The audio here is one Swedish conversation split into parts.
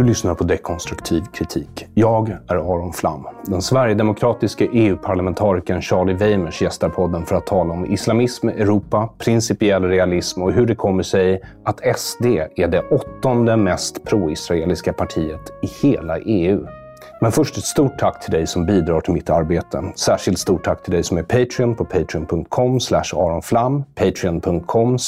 Du lyssnar på Dekonstruktiv kritik. Jag är Aron Flam. Den sverigedemokratiske EU-parlamentarikern Charlie Weimers gästar podden för att tala om islamism, Europa, principiell realism och hur det kommer sig att SD är det åttonde mest pro-israeliska partiet i hela EU. Men först ett stort tack till dig som bidrar till mitt arbete. Särskilt stort tack till dig som är Patreon på patreon.com aronflam, patreon.com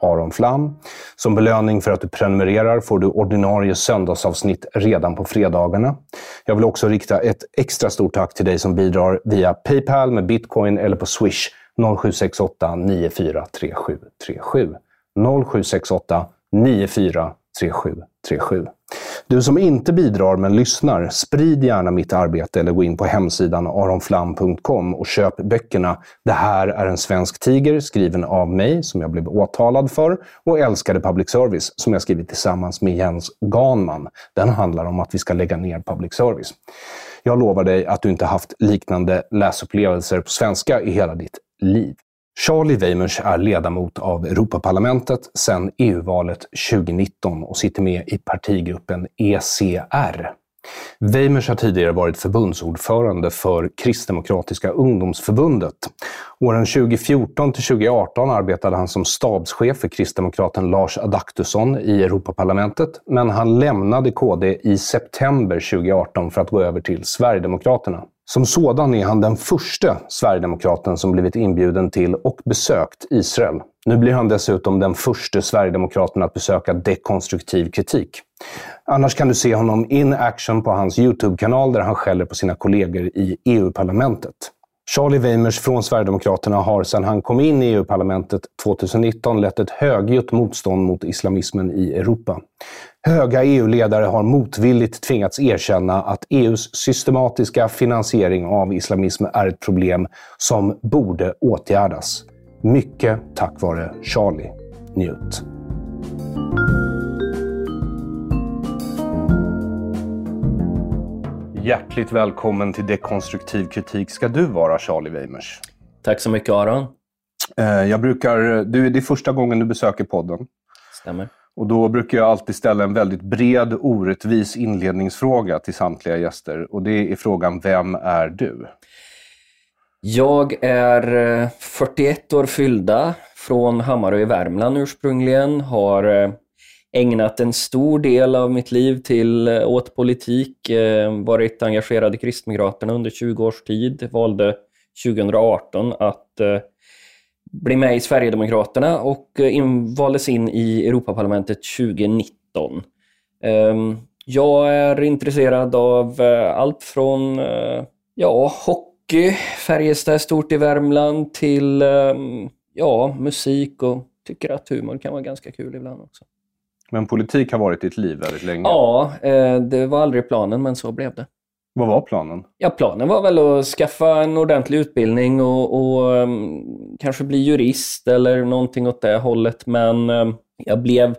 aronflam. Som belöning för att du prenumererar får du ordinarie söndagsavsnitt redan på fredagarna. Jag vill också rikta ett extra stort tack till dig som bidrar via Paypal med bitcoin eller på Swish 0768 943737. 0768 943737. Du som inte bidrar men lyssnar, sprid gärna mitt arbete eller gå in på hemsidan aronflam.com och köp böckerna Det här är en svensk tiger, skriven av mig, som jag blev åtalad för, och Älskade public service, som jag skrivit tillsammans med Jens Ganman. Den handlar om att vi ska lägga ner public service. Jag lovar dig att du inte haft liknande läsupplevelser på svenska i hela ditt liv. Charlie Weimers är ledamot av Europaparlamentet sedan EU-valet 2019 och sitter med i partigruppen ECR. Weimers har tidigare varit förbundsordförande för Kristdemokratiska ungdomsförbundet. Åren 2014 till 2018 arbetade han som stabschef för kristdemokraten Lars Adaktusson i Europaparlamentet, men han lämnade KD i september 2018 för att gå över till Sverigedemokraterna. Som sådan är han den första Sverigedemokraten som blivit inbjuden till och besökt Israel. Nu blir han dessutom den första Sverigedemokraten att besöka dekonstruktiv kritik. Annars kan du se honom in action på hans YouTube-kanal där han skäller på sina kollegor i EU-parlamentet. Charlie Weimers från Sverigedemokraterna har sedan han kom in i EU-parlamentet 2019 lett ett högljutt motstånd mot islamismen i Europa. Höga EU-ledare har motvilligt tvingats erkänna att EUs systematiska finansiering av islamism är ett problem som borde åtgärdas. Mycket tack vare Charlie. Njut. Hjärtligt välkommen till Dekonstruktiv kritik ska du vara, Charlie Weimers. Tack så mycket Aron. Eh, Jag brukar, du, det är första gången du besöker podden. Stämmer. Och då brukar jag alltid ställa en väldigt bred, orättvis inledningsfråga till samtliga gäster. Och det är frågan, vem är du? Jag är eh, 41 år fyllda, från Hammarö i Värmland ursprungligen. Har eh, ägnat en stor del av mitt liv till eh, åt politik. Varit engagerad i Kristdemokraterna under 20 års tid. Valde 2018 att bli med i Sverigedemokraterna och eh, in, valdes in i Europaparlamentet 2019. Ehm, Jag är intresserad av eh, allt från eh, ja, hockey. Färjestad är stort i Värmland till um, ja, musik och tycker att humor kan vara ganska kul ibland också. Men politik har varit ditt liv väldigt länge? Ja, det var aldrig planen, men så blev det. Vad var planen? Ja, planen var väl att skaffa en ordentlig utbildning och, och um, kanske bli jurist eller någonting åt det hållet. Men um, jag blev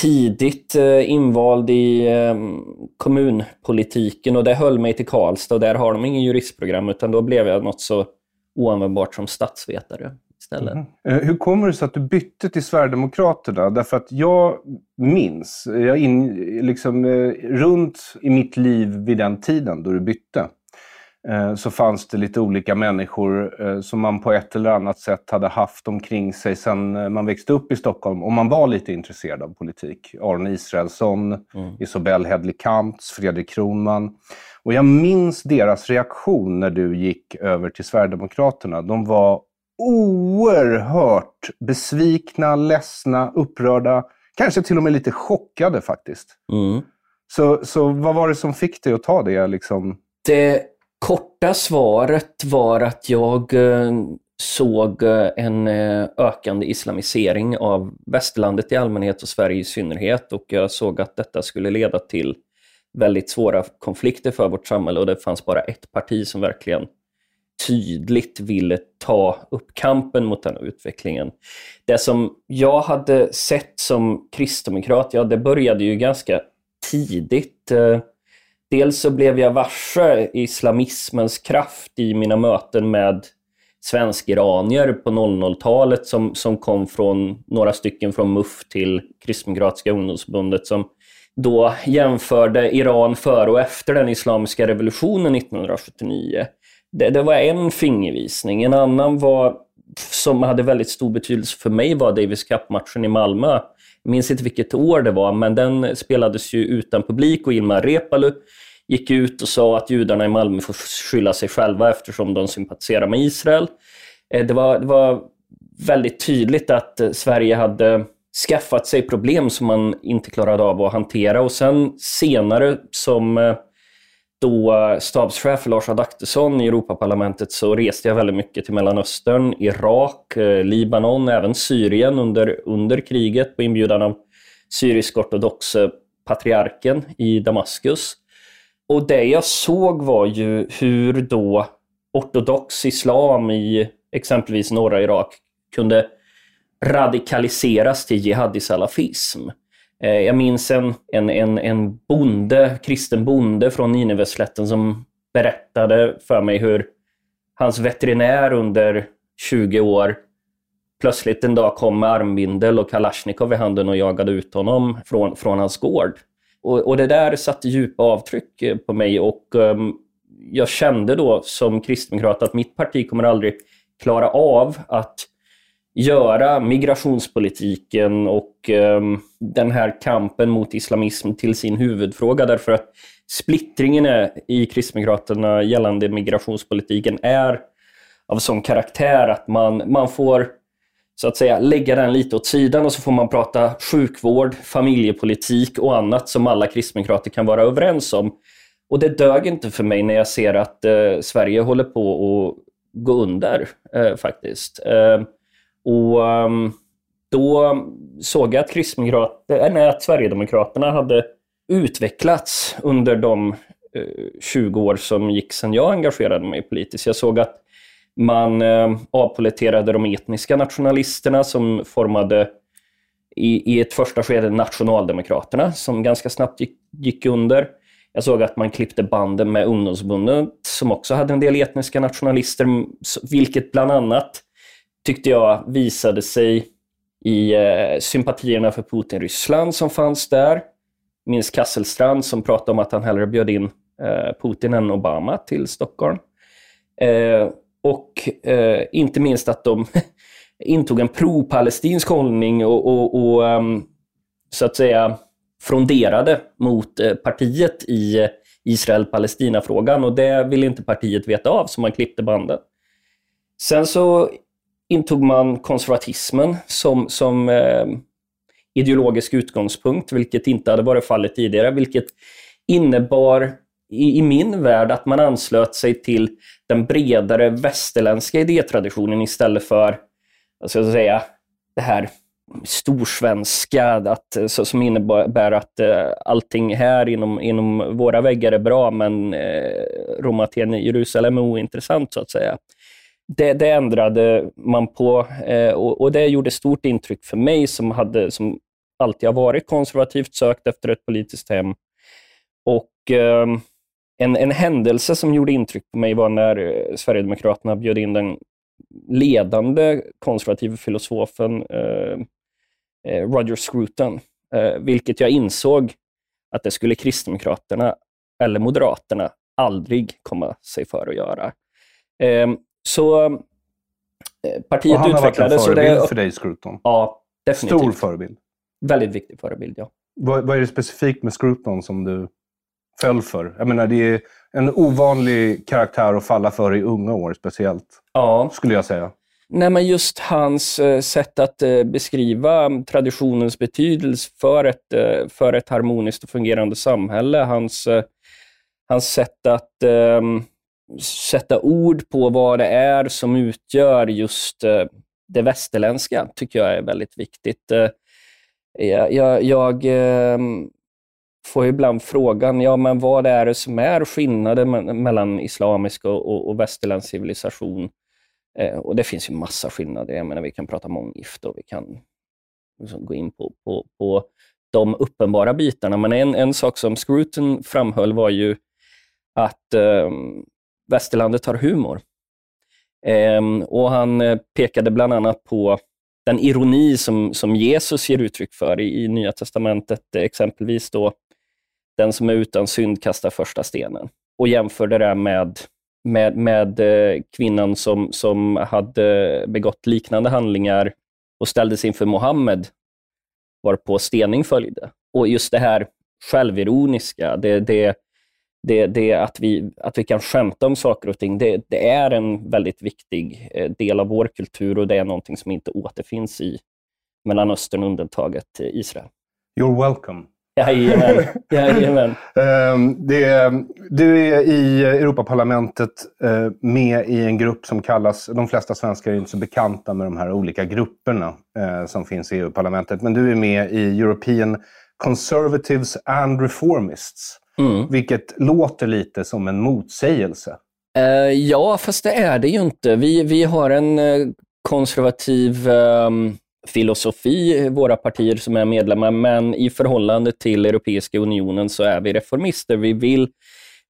tidigt uh, invald i um, kommunpolitiken och det höll mig till Karlstad och där har de ingen juristprogram utan då blev jag något så oanvändbart som statsvetare istället. Mm. Hur kommer det sig att du bytte till Sverigedemokraterna? Därför att jag minns, jag in, liksom, eh, runt i mitt liv vid den tiden då du bytte, eh, så fanns det lite olika människor eh, som man på ett eller annat sätt hade haft omkring sig sedan man växte upp i Stockholm och man var lite intresserad av politik. Arne Israelsson, mm. Isobel Hedley Kamptz, Fredrik Kronman. Och jag minns deras reaktion när du gick över till Sverigedemokraterna. De var oerhört besvikna, ledsna, upprörda. Kanske till och med lite chockade faktiskt. Mm. Så, så vad var det som fick dig att ta det? Liksom? Det korta svaret var att jag eh, såg eh, en eh, ökande islamisering av västerlandet i allmänhet och Sverige i synnerhet och jag såg att detta skulle leda till väldigt svåra konflikter för vårt samhälle och det fanns bara ett parti som verkligen tydligt ville ta upp kampen mot den utvecklingen. Det som jag hade sett som kristdemokrat, ja det började ju ganska tidigt. Eh, dels så blev jag varse islamismens kraft i mina möten med svensk-iranier på 00-talet som, som kom från några stycken från MUF till Kristdemokratiska ungdomsförbundet som då jämförde Iran före och efter den islamiska revolutionen 1979 det, det var en fingervisning. En annan var, som hade väldigt stor betydelse för mig var Davis Cup-matchen i Malmö. Jag minns inte vilket år det var, men den spelades ju utan publik och Ilmar Reepalu gick ut och sa att judarna i Malmö får skylla sig själva eftersom de sympatiserar med Israel. Eh, det var, det var väldigt tydligt att eh, Sverige hade skaffat sig problem som man inte klarade av att hantera och sen senare som eh, då eh, stabschef Lars Adaktusson i Europaparlamentet så reste jag väldigt mycket till Mellanöstern, Irak, eh, Libanon, även Syrien under, under kriget på inbjudan av syrisk-ortodoxe patriarken i Damaskus. Och det jag såg var ju hur då ortodox islam i exempelvis norra Irak kunde radikaliseras till jihadisalafism. Eh, jag minns en, en, en, en bonde, kristen bonde från Nineveslätten som berättade för mig hur hans veterinär under 20 år plötsligt en dag kom med armbindel och kalasjnikov i handen och jagade ut honom från, från hans gård. Och, och det där satte djupa avtryck eh, på mig och um, jag kände då som kristdemokrat att mitt parti kommer aldrig klara av att göra migrationspolitiken och eh, den här kampen mot islamism till sin huvudfråga därför att splittringen är, i Kristdemokraterna gällande migrationspolitiken är av sån karaktär att man, man får så att säga lägga den lite åt sidan och så får man prata sjukvård, familjepolitik och annat som alla kristdemokrater kan vara överens om. Och det dög inte för mig när jag ser att eh, Sverige håller på att gå under eh, faktiskt. Ehm, och um, då såg jag att, Kristdemokraterna, eh, att Sverigedemokraterna hade utvecklats under de eh, 20 år som gick sedan jag engagerade mig politiskt. Jag såg att man eh, avpoliterade de etniska nationalisterna som formade i, i ett första skede Nationaldemokraterna som ganska snabbt gick, gick under. Jag såg att man klippte banden med ungdomsförbundet som också hade en del etniska nationalister, vilket bland annat tyckte jag visade sig i eh, sympatierna för Putin-Ryssland som fanns där. Minns Kasselstrand som pratade om att han hellre bjöd in eh, Putin än Obama till Stockholm. Eh, och eh, inte minst att de intog en pro-palestinsk hållning och, och, och um, så att säga fronderade mot eh, partiet i eh, Israel-Palestina-frågan och det ville inte partiet veta av, så man klippte banden. Sen så intog man konservatismen som, som eh, ideologisk utgångspunkt, vilket inte hade varit fallet tidigare, vilket innebar i, i min värld att man anslöt sig till den bredare västerländska idétraditionen istället för, vad ska jag säga, det här storsvenska att, så, som innebär att eh, allting här inom, inom våra väggar är bra, men eh, Rom, Aten, Jerusalem är ointressant, så att säga. Det, det ändrade man på eh, och, och, det gjorde stort intryck för mig som, hade, som alltid har varit konservativt sökt efter ett politiskt hem. Och eh, en, en händelse som gjorde intryck på mig var när eh, Sverigedemokraterna bjöd in den ledande konservativa filosofen ehm, eh, Roger Scruton, eh, vilket jag insåg att det skulle Kristdemokraterna eller Moderaterna aldrig komma sig för att göra. Ehm, Ehm, så eh, partiet och han utvecklades... Han har varit en förebild det, för dig, Scruton? Ja, definitivt. Stor förebild? Väldigt viktig förebild, ja. Vad, vad är det specifikt med Scruton som du föll för? Jag menar, det är en ovanlig karaktär att falla för i unga år speciellt, ja. skulle jag säga. Nej, men just hans eh, sätt att eh, beskriva traditionens betydelse för ett, för ett harmoniskt och fungerande samhälle. Hans, hans sätt att um, sätta ord på vad det är som utgör just eh, det västerländska, tycker jag är väldigt viktigt. Eh, jag, jag, ehm, får ibland frågan, ja men vad är det som är skillnaden mellan islamisk och, och, och västerländsk civilisation? Eh, och det finns ju massa skillnader. Jag menar, vi kan prata månggifte och vi kan liksom gå in på, på, på de uppenbara bitarna. Men en, en sak som Scruton framhöll var ju att um, västerlandet har humor. Eh, och Han eh, pekade bland annat på den ironi som, som Jesus ger uttryck för i, i Nya Testamentet, exempelvis då den som är utan synd kastar första stenen och jämförde det med med, med eh, kvinnan som, som hade begått liknande handlingar och ställdes inför Mohammed, varpå stening följde. Och just det här självironiska, det, det, det, det att, vi, att vi kan skämta om saker och ting, det, det är en väldigt viktig eh, del av vår kultur och det är någonting som inte återfinns i Mellanöstern, undantaget Israel. You're welcome. Jajamän. Jajamän. Ehm, det, du är i Europaparlamentet eh, med i en grupp som kallas, de flesta svenskar är inte så bekanta med de här olika grupperna eh, som finns i EU-parlamentet, men du är med i European Conservatives and Reformists, mm. vilket låter lite som en motsägelse. Uh, ja, fast det är det ju inte. Vi, vi har en konservativ um filosofi, i våra partier som är medlemmar, men i förhållande till Europeiska unionen så är vi reformister. Vi vill,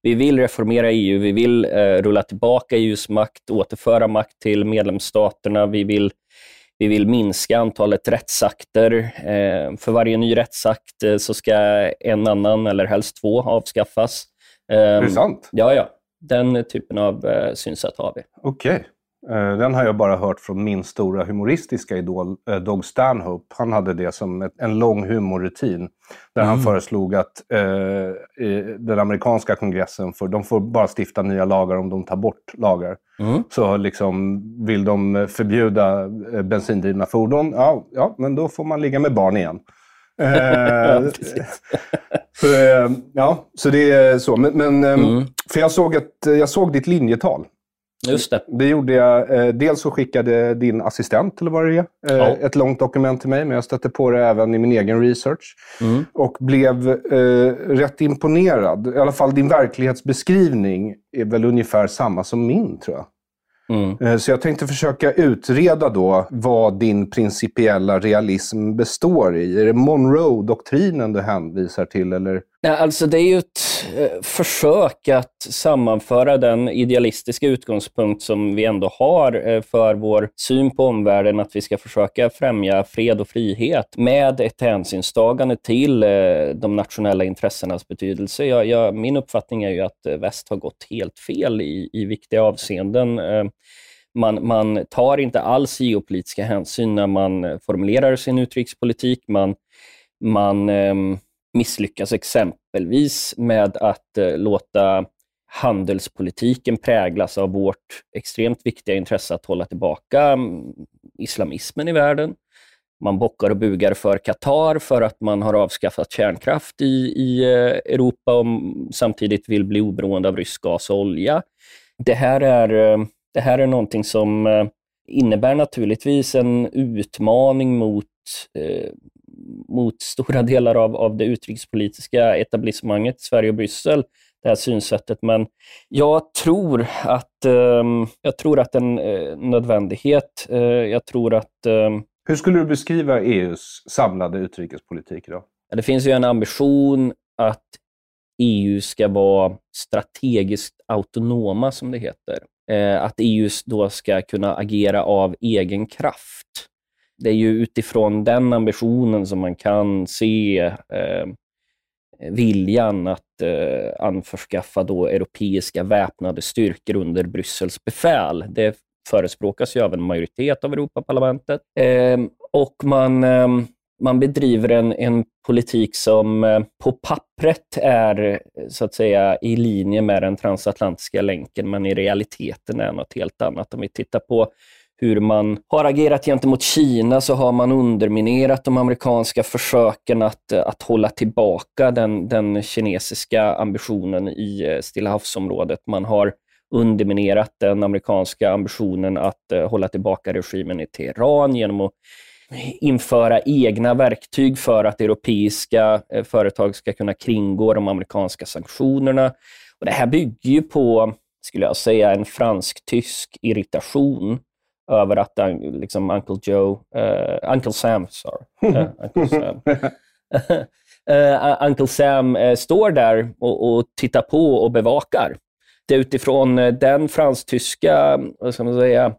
vi vill reformera EU, vi vill eh, rulla tillbaka EUs makt, återföra makt till medlemsstaterna, vi vill, vi vill minska antalet rättsakter. Eh, för varje ny rättsakt eh, så ska en annan, eller helst två, avskaffas. Eh, är det sant? Ja, ja. Den typen av eh, synsätt har vi. Okej. Okay. Eh, den har jag bara hört från min stora humoristiska idol eh, Doug Stanhope. Han hade det som en lång humorrutin. Där mm. han föreslog att eh, den amerikanska kongressen får, de får bara stifta nya lagar om de tar bort lagar. Mm. Så liksom, vill de förbjuda eh, bensindrivna fordon, ja, ja, men då får man ligga med barn igen. Eh, så, ja, så det är så. Men, men mm. för jag såg, ett, jag såg ditt linjetal. Just det. Det gjorde jag. Eh, dels så skickade din assistent, eller vad det är, eh, ja. ett långt dokument till mig, men jag stötte på det även i min egen research. Mm. Och blev eh, rätt imponerad. I alla fall din verklighetsbeskrivning är väl ungefär samma som min, tror jag. Mm. Eh, så jag tänkte försöka utreda då vad din principiella realism består i. Är det Monroe-doktrinen du hänvisar till? Eller? Nej, alltså det är ju ett eh, försök att sammanföra den idealistiska utgångspunkt som vi ändå har eh, för vår syn på omvärlden, att vi ska försöka främja fred och frihet med ett hänsynstagande till eh, de nationella intressenas betydelse. Jag, jag, min uppfattning är ju att väst har gått helt fel i, i viktiga avseenden man, man tar inte alls geopolitiska hänsyn när man formulerar sin utrikespolitik. Man, man eh, misslyckas exempelvis med att eh, låta handelspolitiken präglas av vårt extremt viktiga intresse att hålla tillbaka mm, islamismen i världen. man bockar och bugar för Qatar för att man har avskaffat kärnkraft i, i eh, Europa och samtidigt vill bli oberoende av rysk gas och olja. Det här är, eh, det här är någonting som innebär naturligtvis en utmaning mot, mot stora delar av, av det utrikespolitiska etablissemanget i Sverige och Bryssel, det här synsättet. Men jag tror att, eh, jag tror att en eh, nödvändighet. Eh, jag tror att... Eh, Hur skulle du beskriva EUs samlade utrikespolitik idag? Det finns ju en ambition att EU ska vara strategiskt autonoma, som det heter. Eh, att EU då ska kunna agera av egen kraft. Det är ju utifrån den ambitionen som man kan se eh, viljan att eh, anförskaffa då europeiska väpnade styrkor under Bryssels befäl. Det förespråkas ju av en majoritet av Europaparlamentet. Eh, och man eh, man bedriver en, en politik som eh, på pappret är eh, så att säga i linje med den transatlantiska länken, men i realiteten är något helt annat. Om vi tittar på hur man har agerat gentemot Kina så har man underminerat de amerikanska försöken att, att hålla tillbaka den, den kinesiska ambitionen i eh, Stilla havsområdet. Man har underminerat den amerikanska ambitionen att eh, hålla tillbaka regimen i Teheran genom att införa egna verktyg för att europeiska eh, företag ska kunna kringgå de amerikanska sanktionerna. Och det här bygger ju på, skulle jag säga, en fransk-tysk irritation över att liksom, Uncle Joe, uh, Uncle Sam, sorry, uh, Uncle Sam, uh, Uncle Sam står där och, och tittar på och bevakar. Det är utifrån den fransk-tyska, vad ska man säga,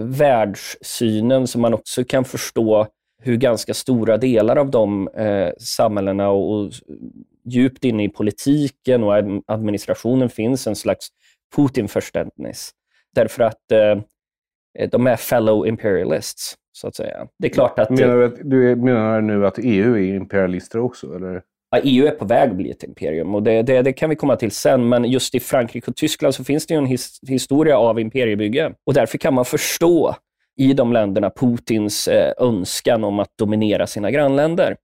världssynen som man också kan förstå hur ganska stora delar av de eh, samhällena och, och djupt inne i politiken och administrationen finns en slags Putin-förständnis. Därför att eh, de är fellow imperialists, så att säga. Det är klart att... Menar du, att, du menar nu att EU är imperialister också? Eller? Ja, EU är på väg att bli ett imperium och det, det, det, kan vi komma till sen, men just i Frankrike och Tyskland så finns det en his, historia av imperiebygge och därför kan man förstå i de länderna Putins eh, önskan om att dominera sina grannländer.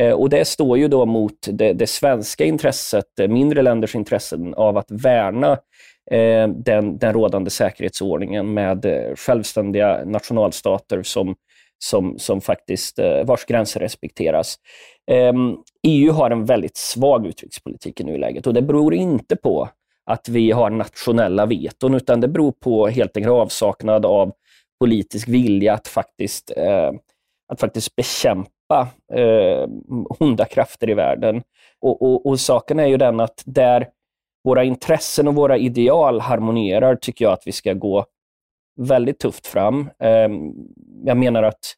Eh, och Det står ju då mot det, det svenska intresset, eh, mindre länders intressen av att värna eh, Eh, den, den rådande säkerhetsordningen med eh, självständiga nationalstater som som, som faktiskt, eh, vars gränser respekteras. Ehm, EU har en väldigt svag utrikespolitik i nuläget och det beror inte på att vi har nationella veton, utan det beror på helt enkelt avsaknad av politisk vilja att faktiskt, eh, att faktiskt bekämpa eh, onda krafter i världen. Och, och, och, saken är ju den att där våra intressen och våra ideal harmonierar tycker jag att vi ska gå väldigt tufft fram. Ehm, jag menar att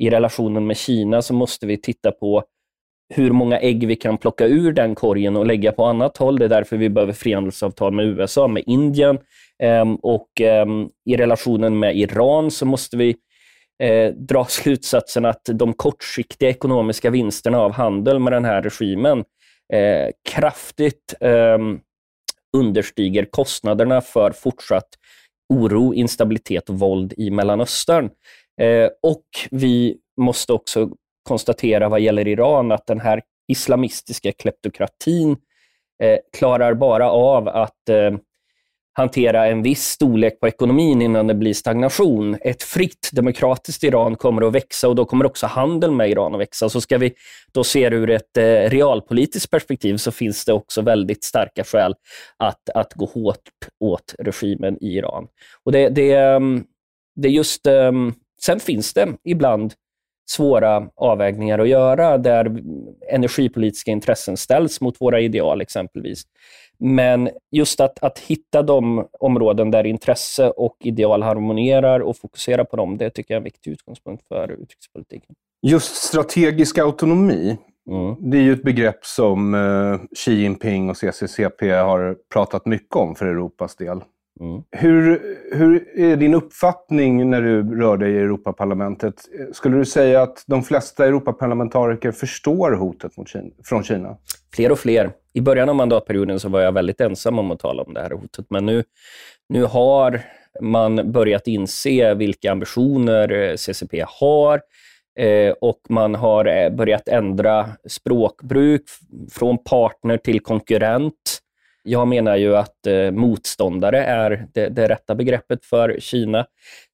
i relationen med Kina så måste vi titta på hur många ägg vi kan plocka ur den korgen och lägga på annat håll. Det är därför vi behöver frihandelsavtal med USA, med Indien. Ehm, och ehm, i relationen med Iran så måste vi eh, dra slutsatsen att de kortsiktiga ekonomiska vinsterna av handel med den här regimen eh, kraftigt understiger kostnaderna för fortsatt oro, instabilitet och våld i Mellanöstern. Eh, och vi måste också konstatera vad gäller Iran att den här islamistiska kleptokratin eh, klarar bara av att eh, hantera en viss storlek på ekonomin innan det blir stagnation. Ett fritt demokratiskt Iran kommer att växa och då kommer också handeln med Iran att växa. Så ska vi då se det ur ett eh, realpolitiskt perspektiv så finns det också väldigt starka skäl att, att gå hårt åt regimen i Iran. Och det, det, ehm, det just um, Sen finns det ibland svåra avvägningar att göra där energipolitiska intressen ställs mot våra ideal exempelvis. Men just att, att hitta de områden där intresse och ideal harmonierar och fokusera på dem, det tycker jag är en viktig utgångspunkt för utrikespolitiken. Just strategisk autonomi, mm. det är ju ett begrepp som eh, Xi Jinping och CCCP har pratat mycket om för Europas del. Mm. Hur, hur är din uppfattning när du rör dig i Europaparlamentet? Skulle du säga att de flesta Europaparlamentariker förstår hotet mot Kina, från Kina? Fler och fler. I början av mandatperioden så var jag väldigt ensam om att tala om det här hotet, men nu, nu har man börjat inse vilka ambitioner eh, CCP har. Eh, och man har eh, börjat ändra språkbruk från partner till konkurrent. Jag menar ju att eh, motståndare är det, det rätta begreppet för Kina.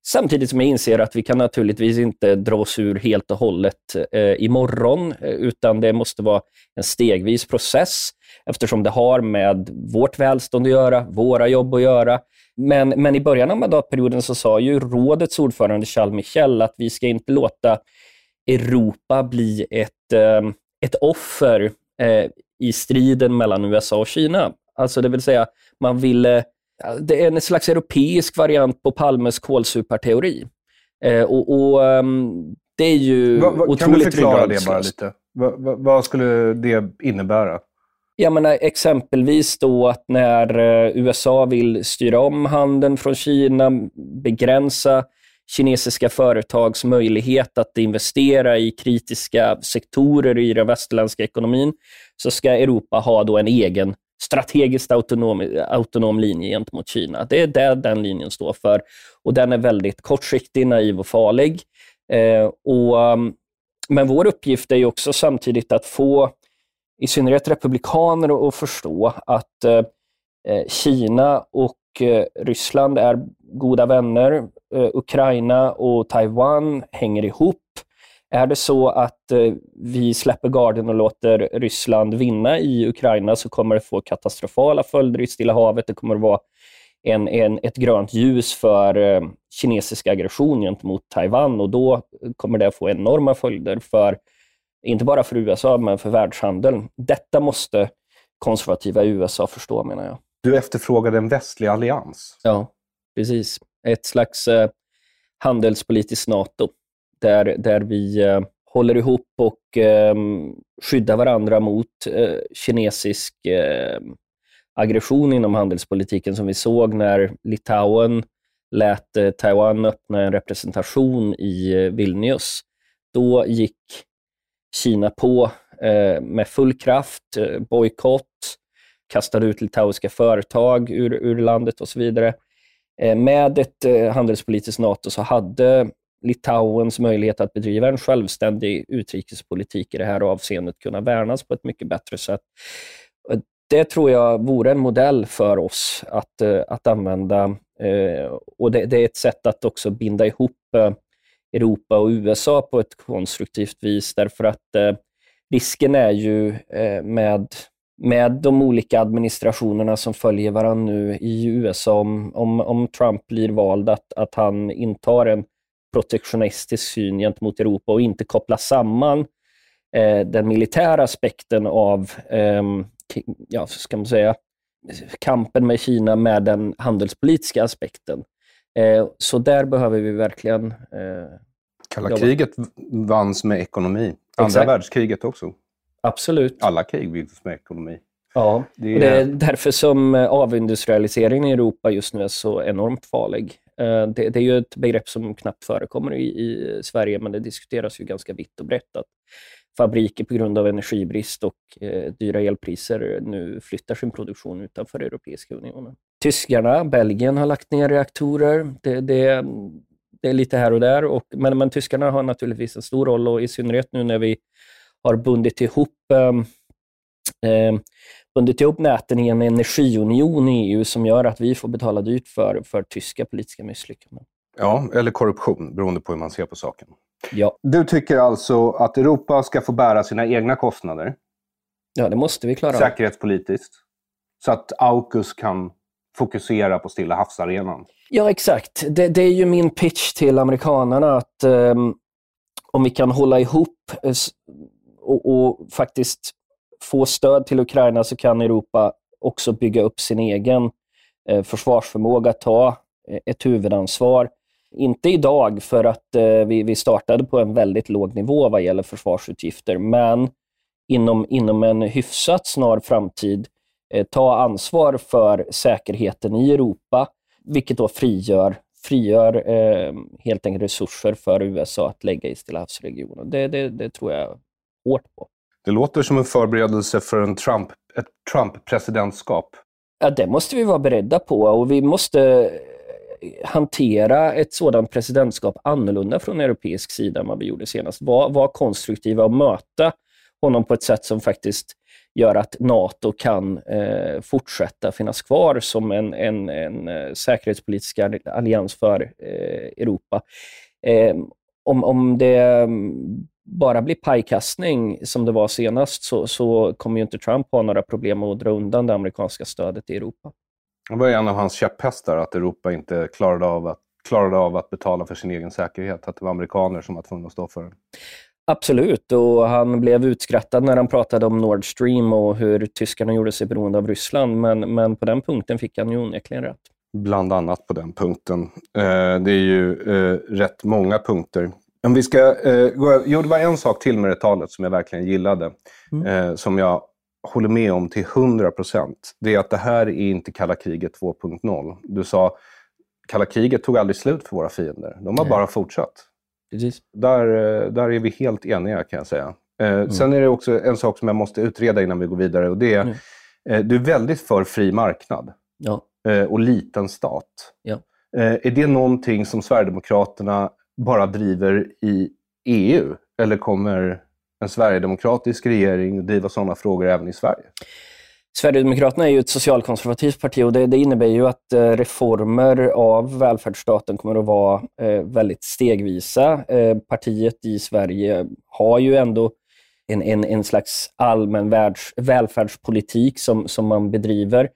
Samtidigt som jag inser att vi kan naturligtvis inte dra oss ur helt och hållet eh, imorgon, eh, utan det måste vara en stegvis process eftersom det har med vårt välstånd att göra, våra jobb att göra. Men, men i början av mandatperioden så sa ju rådets ordförande Charles Michel att vi ska inte låta Europa bli ett, eh, ett offer eh, i striden mellan USA och Kina. Alltså det vill säga, man ville... Det är en slags europeisk variant på Palmes kolsuparteori. Eh, och, och um, det är ju va, va, Kan du förklara det bara lite? Va, vad skulle det innebära? Jag menar exempelvis då att när USA vill styra om handeln från Kina, begränsa kinesiska företags möjlighet att investera i kritiska sektorer i den västerländska ekonomin, så ska Europa ha då en egen strategiskt autonom, autonom linje gentemot Kina. Det är det den linjen står för. Och Den är väldigt kortsiktig, naiv och farlig. Eh, och, um, men vår uppgift är också samtidigt att få i synnerhet republikaner att förstå att eh, eh, Kina och eh, Ryssland är goda vänner. Eh, Ukraina och Taiwan hänger ihop. Är det så att eh, vi släpper garden och låter Ryssland vinna i Ukraina så kommer det få katastrofala följder i Stilla havet. Det kommer att vara en, en, ett grönt ljus för eh, kinesisk aggression gentemot Taiwan och då kommer det få enorma följder för, inte bara för USA, men för världshandeln. Detta måste konservativa USA förstå, menar jag. Du efterfrågade en västlig allians. Ja, precis. Ett slags eh, handelspolitiskt NATO där, där vi eh, håller ihop och eh, skyddar varandra mot eh, kinesisk eh, aggression inom handelspolitiken som vi såg när Litauen lät eh, Taiwan öppna en representation i eh, Vilnius. Då gick Kina på eh, med full kraft, eh, bojkott, kastade ut litauiska företag ur, ur landet och så vidare. Eh, med ett handelspolitiskt NATO så hade Litauens möjlighet att bedriva en självständig utrikespolitik i det här avseendet kunna värnas på ett mycket bättre sätt. Eh, det tror jag vore en modell för oss att, eh, att använda eh, och det, det är ett sätt att också binda ihop Europa och USA på ett konstruktivt vis därför att risken är ju med med de olika administrationerna som följer varandra nu i USA, om, om, om Trump blir vald, att, att han intar en protektionistisk syn gentemot Europa och inte koppla samman eh, den militära aspekten av eh, ja, ska man säga, kampen med Kina med den handelspolitiska aspekten. Eh, så där behöver vi verkligen... Eh, Kalla jobba. kriget vanns med ekonomi. Andra Exakt. världskriget också. Absolut. Alla krig vinns med ekonomi. Ja, det är... det är därför som avindustrialiseringen i Europa just nu är så enormt farlig. Eh, det, det, är ju ett begrepp som knappt förekommer i, i, Sverige, men det diskuteras ju ganska vitt och brett att fabriker på grund av energibrist och eh, dyra elpriser nu flyttar sin produktion utanför Europeiska unionen. Tyskarna, Belgien har lagt ner reaktorer. Det, det, det är lite här och där, och, men, men tyskarna har naturligtvis en stor roll och i synnerhet nu när vi har bundit ihop eh, eh, bundit ihop näten i en energiunion i EU som gör att vi får betala dyrt för, för tyska politiska misslyckanden. Ja, eller korruption, beroende på hur man ser på saken. Ja. Du tycker alltså att Europa ska få bära sina egna kostnader? Ja, det måste vi klara. Säkerhetspolitiskt. Så att AUKUS kan fokusera på Stilla havsarenan? Ja, exakt. Det, det, är ju min pitch till amerikanerna att um, om vi kan hålla ihop eh, och, och faktiskt få stöd till Ukraina så kan Europa också bygga upp sin egen eh, försvarsförmåga, ta eh, ett huvudansvar. Inte idag, för att eh, vi, vi startade på en väldigt låg nivå vad gäller försvarsutgifter, men inom, inom en hyfsat snar framtid eh, ta ansvar för säkerheten i Europa, vilket då frigör, frigör eh, helt enkelt resurser för USA att lägga i Stillahavsregionen. Det, det, det tror jag hårt på. Det låter som en förberedelse för en Trump, ett Trump-presidentskap. Ja, det måste vi vara beredda på och vi måste eh, hantera ett sådant presidentskap annorlunda från europeisk sida än vad vi gjorde senast. Var, var konstruktiva och möta honom på ett sätt som faktiskt gör att NATO kan eh, fortsätta finnas kvar som en, en, en eh, säkerhetspolitisk allians för eh, Europa. Eh, om, om det mm, bara blir pajkastning som det var senast så, så kommer ju inte Trump ha några problem att dra undan det amerikanska stödet i Europa. Det var en av hans käpphästar, att Europa inte klarade av att, klarade av att betala för sin egen säkerhet. Att det var amerikaner som var tvungna att stå för den. Absolut, och han blev utskrattad när han pratade om Nord Stream och hur tyskarna gjorde sig beroende av Ryssland, men, men på den punkten fick han ju onekligen rätt. Bland annat på den punkten. Eh, det är ju eh, rätt många punkter. Om vi ska, eh, gå, jo, det var en sak till med det talet som jag verkligen gillade, mm. eh, som jag håller med om till 100 procent. Det är att det här är inte kalla kriget 2.0. Du sa, kalla kriget tog aldrig slut för våra fiender. De har Nej. bara fortsatt. Precis. Där, eh, där är vi helt eniga kan jag säga. Eh, mm. Sen är det också en sak som jag måste utreda innan vi går vidare. Och det är, mm. eh, du är väldigt för fri marknad ja. eh, och liten stat. Ja. Eh, är det någonting som Sverigedemokraterna bara driver i EU? Eller kommer en sverigedemokratisk regering driva sådana frågor även i Sverige? Sverigedemokraterna är ju ett socialkonservativt parti och det, det innebär ju att eh, reformer av välfärdsstaten kommer att vara eh, väldigt stegvisa. Eh, partiet i Sverige har ju ändå en, en, en slags allmän världs, välfärdspolitik som, som man bedriver.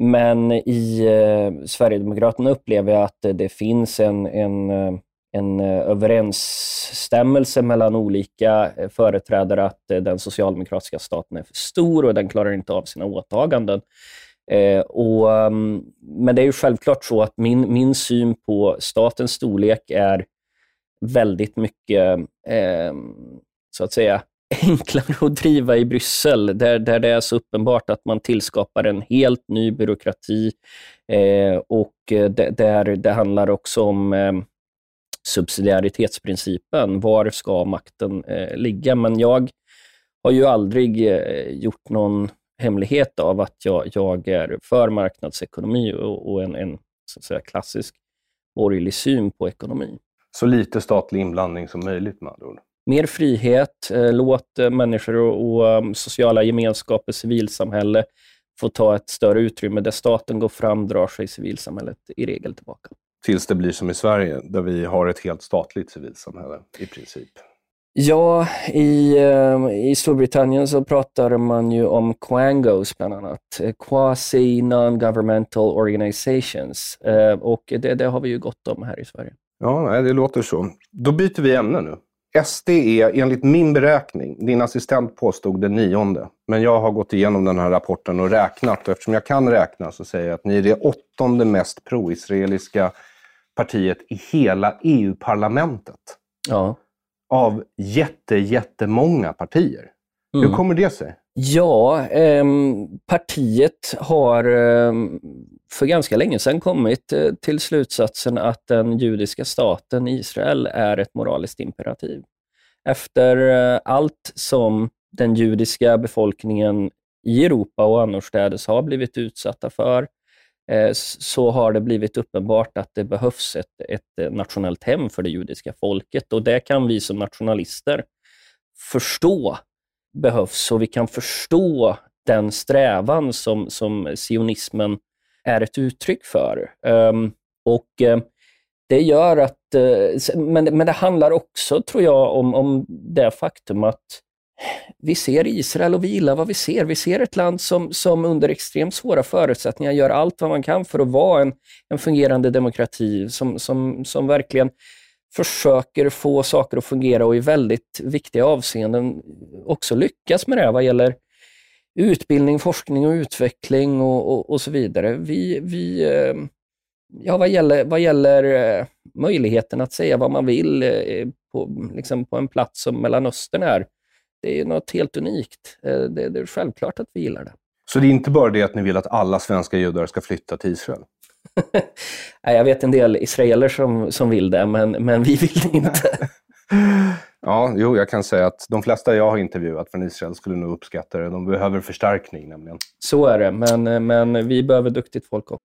Men i eh, Sverigedemokraterna upplever jag att det finns en, en eh, en eh, överensstämmelse mellan olika eh, företrädare att eh, den socialdemokratiska staten är för stor och den klarar inte av sina åtaganden. Eh, och, mm, men det är ju självklart så att min, min syn på statens storlek är väldigt mycket, eh, så att säga, enklare att driva i Bryssel, där, där det är så uppenbart att man tillskapar en helt ny byråkrati eh, och där det handlar också om subsidiaritetsprincipen. Var ska makten eh, ligga? Men jag har ju aldrig eh, gjort någon hemlighet av att jag, jag är för marknadsekonomi och, och en, en säga, klassisk borgerlig syn på ekonomi. Så lite statlig inblandning som möjligt med andra ord? Mer frihet, eh, låt eh, människor och, och um, sociala gemenskaper, civilsamhälle få ta ett större utrymme. Där staten går fram drar sig civilsamhället i regel tillbaka. Tills det blir som i Sverige, där vi har ett helt statligt civilsamhälle i princip. Ja, i, eh, i Storbritannien så pratar man ju om quangos bland annat. Quasi Non-Governmental Organizations. Eh, och det, det, har vi ju gott om här i Sverige. Ja, det låter så. Då byter vi ämne nu. SD är enligt min beräkning, din assistent påstod den nionde, men jag har gått igenom den här rapporten och räknat. Och eftersom jag kan räkna så säger jag att ni är det åttonde mest pro-israeliska partiet i hela EU-parlamentet. Ja. Av jätte, jättemånga partier. Mm. Hur kommer det sig? Ja, eh, partiet har eh, för ganska länge sedan kommit eh, till slutsatsen att den judiska staten Israel är ett moraliskt imperativ. Efter eh, allt som den judiska befolkningen i Europa och annorstädes har blivit utsatta för, Eh, så har det blivit uppenbart att det behövs ett, ett eh, nationellt hem för det judiska folket och det kan vi som nationalister förstå behövs och vi kan förstå den strävan som, som sionismen är ett uttryck för. Um, och eh, det gör att, uh, men, men det handlar också, tror jag, om, om det faktum att vi ser Israel och vi gillar vad vi ser. Vi ser ett land som, som under extremt svåra förutsättningar gör allt vad man kan för att vara en, en fungerande demokrati, som, som, som verkligen försöker få saker att fungera och i väldigt viktiga avseenden också lyckas med det vad gäller utbildning, forskning och utveckling och, och, och så vidare. Vi, vi, eh, ja, vad gäller, vad gäller eh, möjligheten att säga vad man vill eh, på, liksom på en plats som Mellanöstern är, det är något helt unikt. Eh, det, det är självklart att vi gillar det. Så det är inte bara det att ni vill att alla svenska judar ska flytta till Israel? jag vet en del israeler som, som vill det, men, men vi vill det inte. ja, jo, jag kan säga att de flesta jag har intervjuat från Israel skulle nog uppskatta det. De behöver förstärkning nämligen. Så är det, men, men vi behöver duktigt folk också.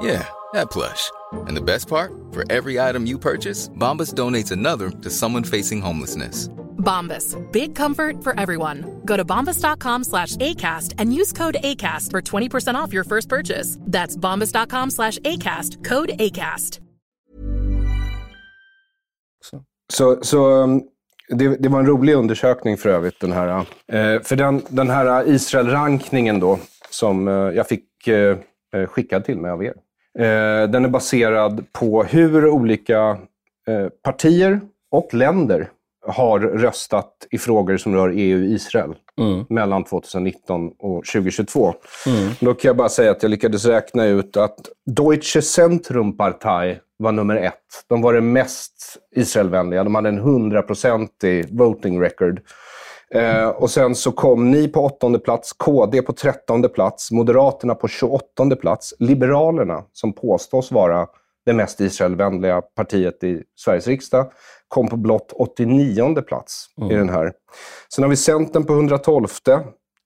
Yeah, that plush. And the best part? For every item you purchase, Bombas donates another to someone facing homelessness. Bombas. Big comfort for everyone. Go to bombas.com slash ACAST and use code ACAST for 20% off your first purchase. That's bombas.com slash ACAST. Code ACAST. Så, så um, det, det var en rolig undersökning för övrigt, den här. Eh, för den, den här Israel-rankningen då, som eh, jag fick eh, skickad till mig av er. Eh, den är baserad på hur olika eh, partier och länder har röstat i frågor som rör EU och Israel Mm. mellan 2019 och 2022. Då kan jag bara säga att jag lyckades räkna ut att Deutsche Zentrumpartei var nummer ett. De var det mest Israelvänliga. De hade en 100-procentig voting record. Eh, och sen så kom ni på åttonde plats, KD på trettonde plats, Moderaterna på 28 plats, Liberalerna, som påstås vara det mest Israelvänliga partiet i Sveriges riksdag, kom på blott 89 plats i den här. Sen har vi Centern på 112.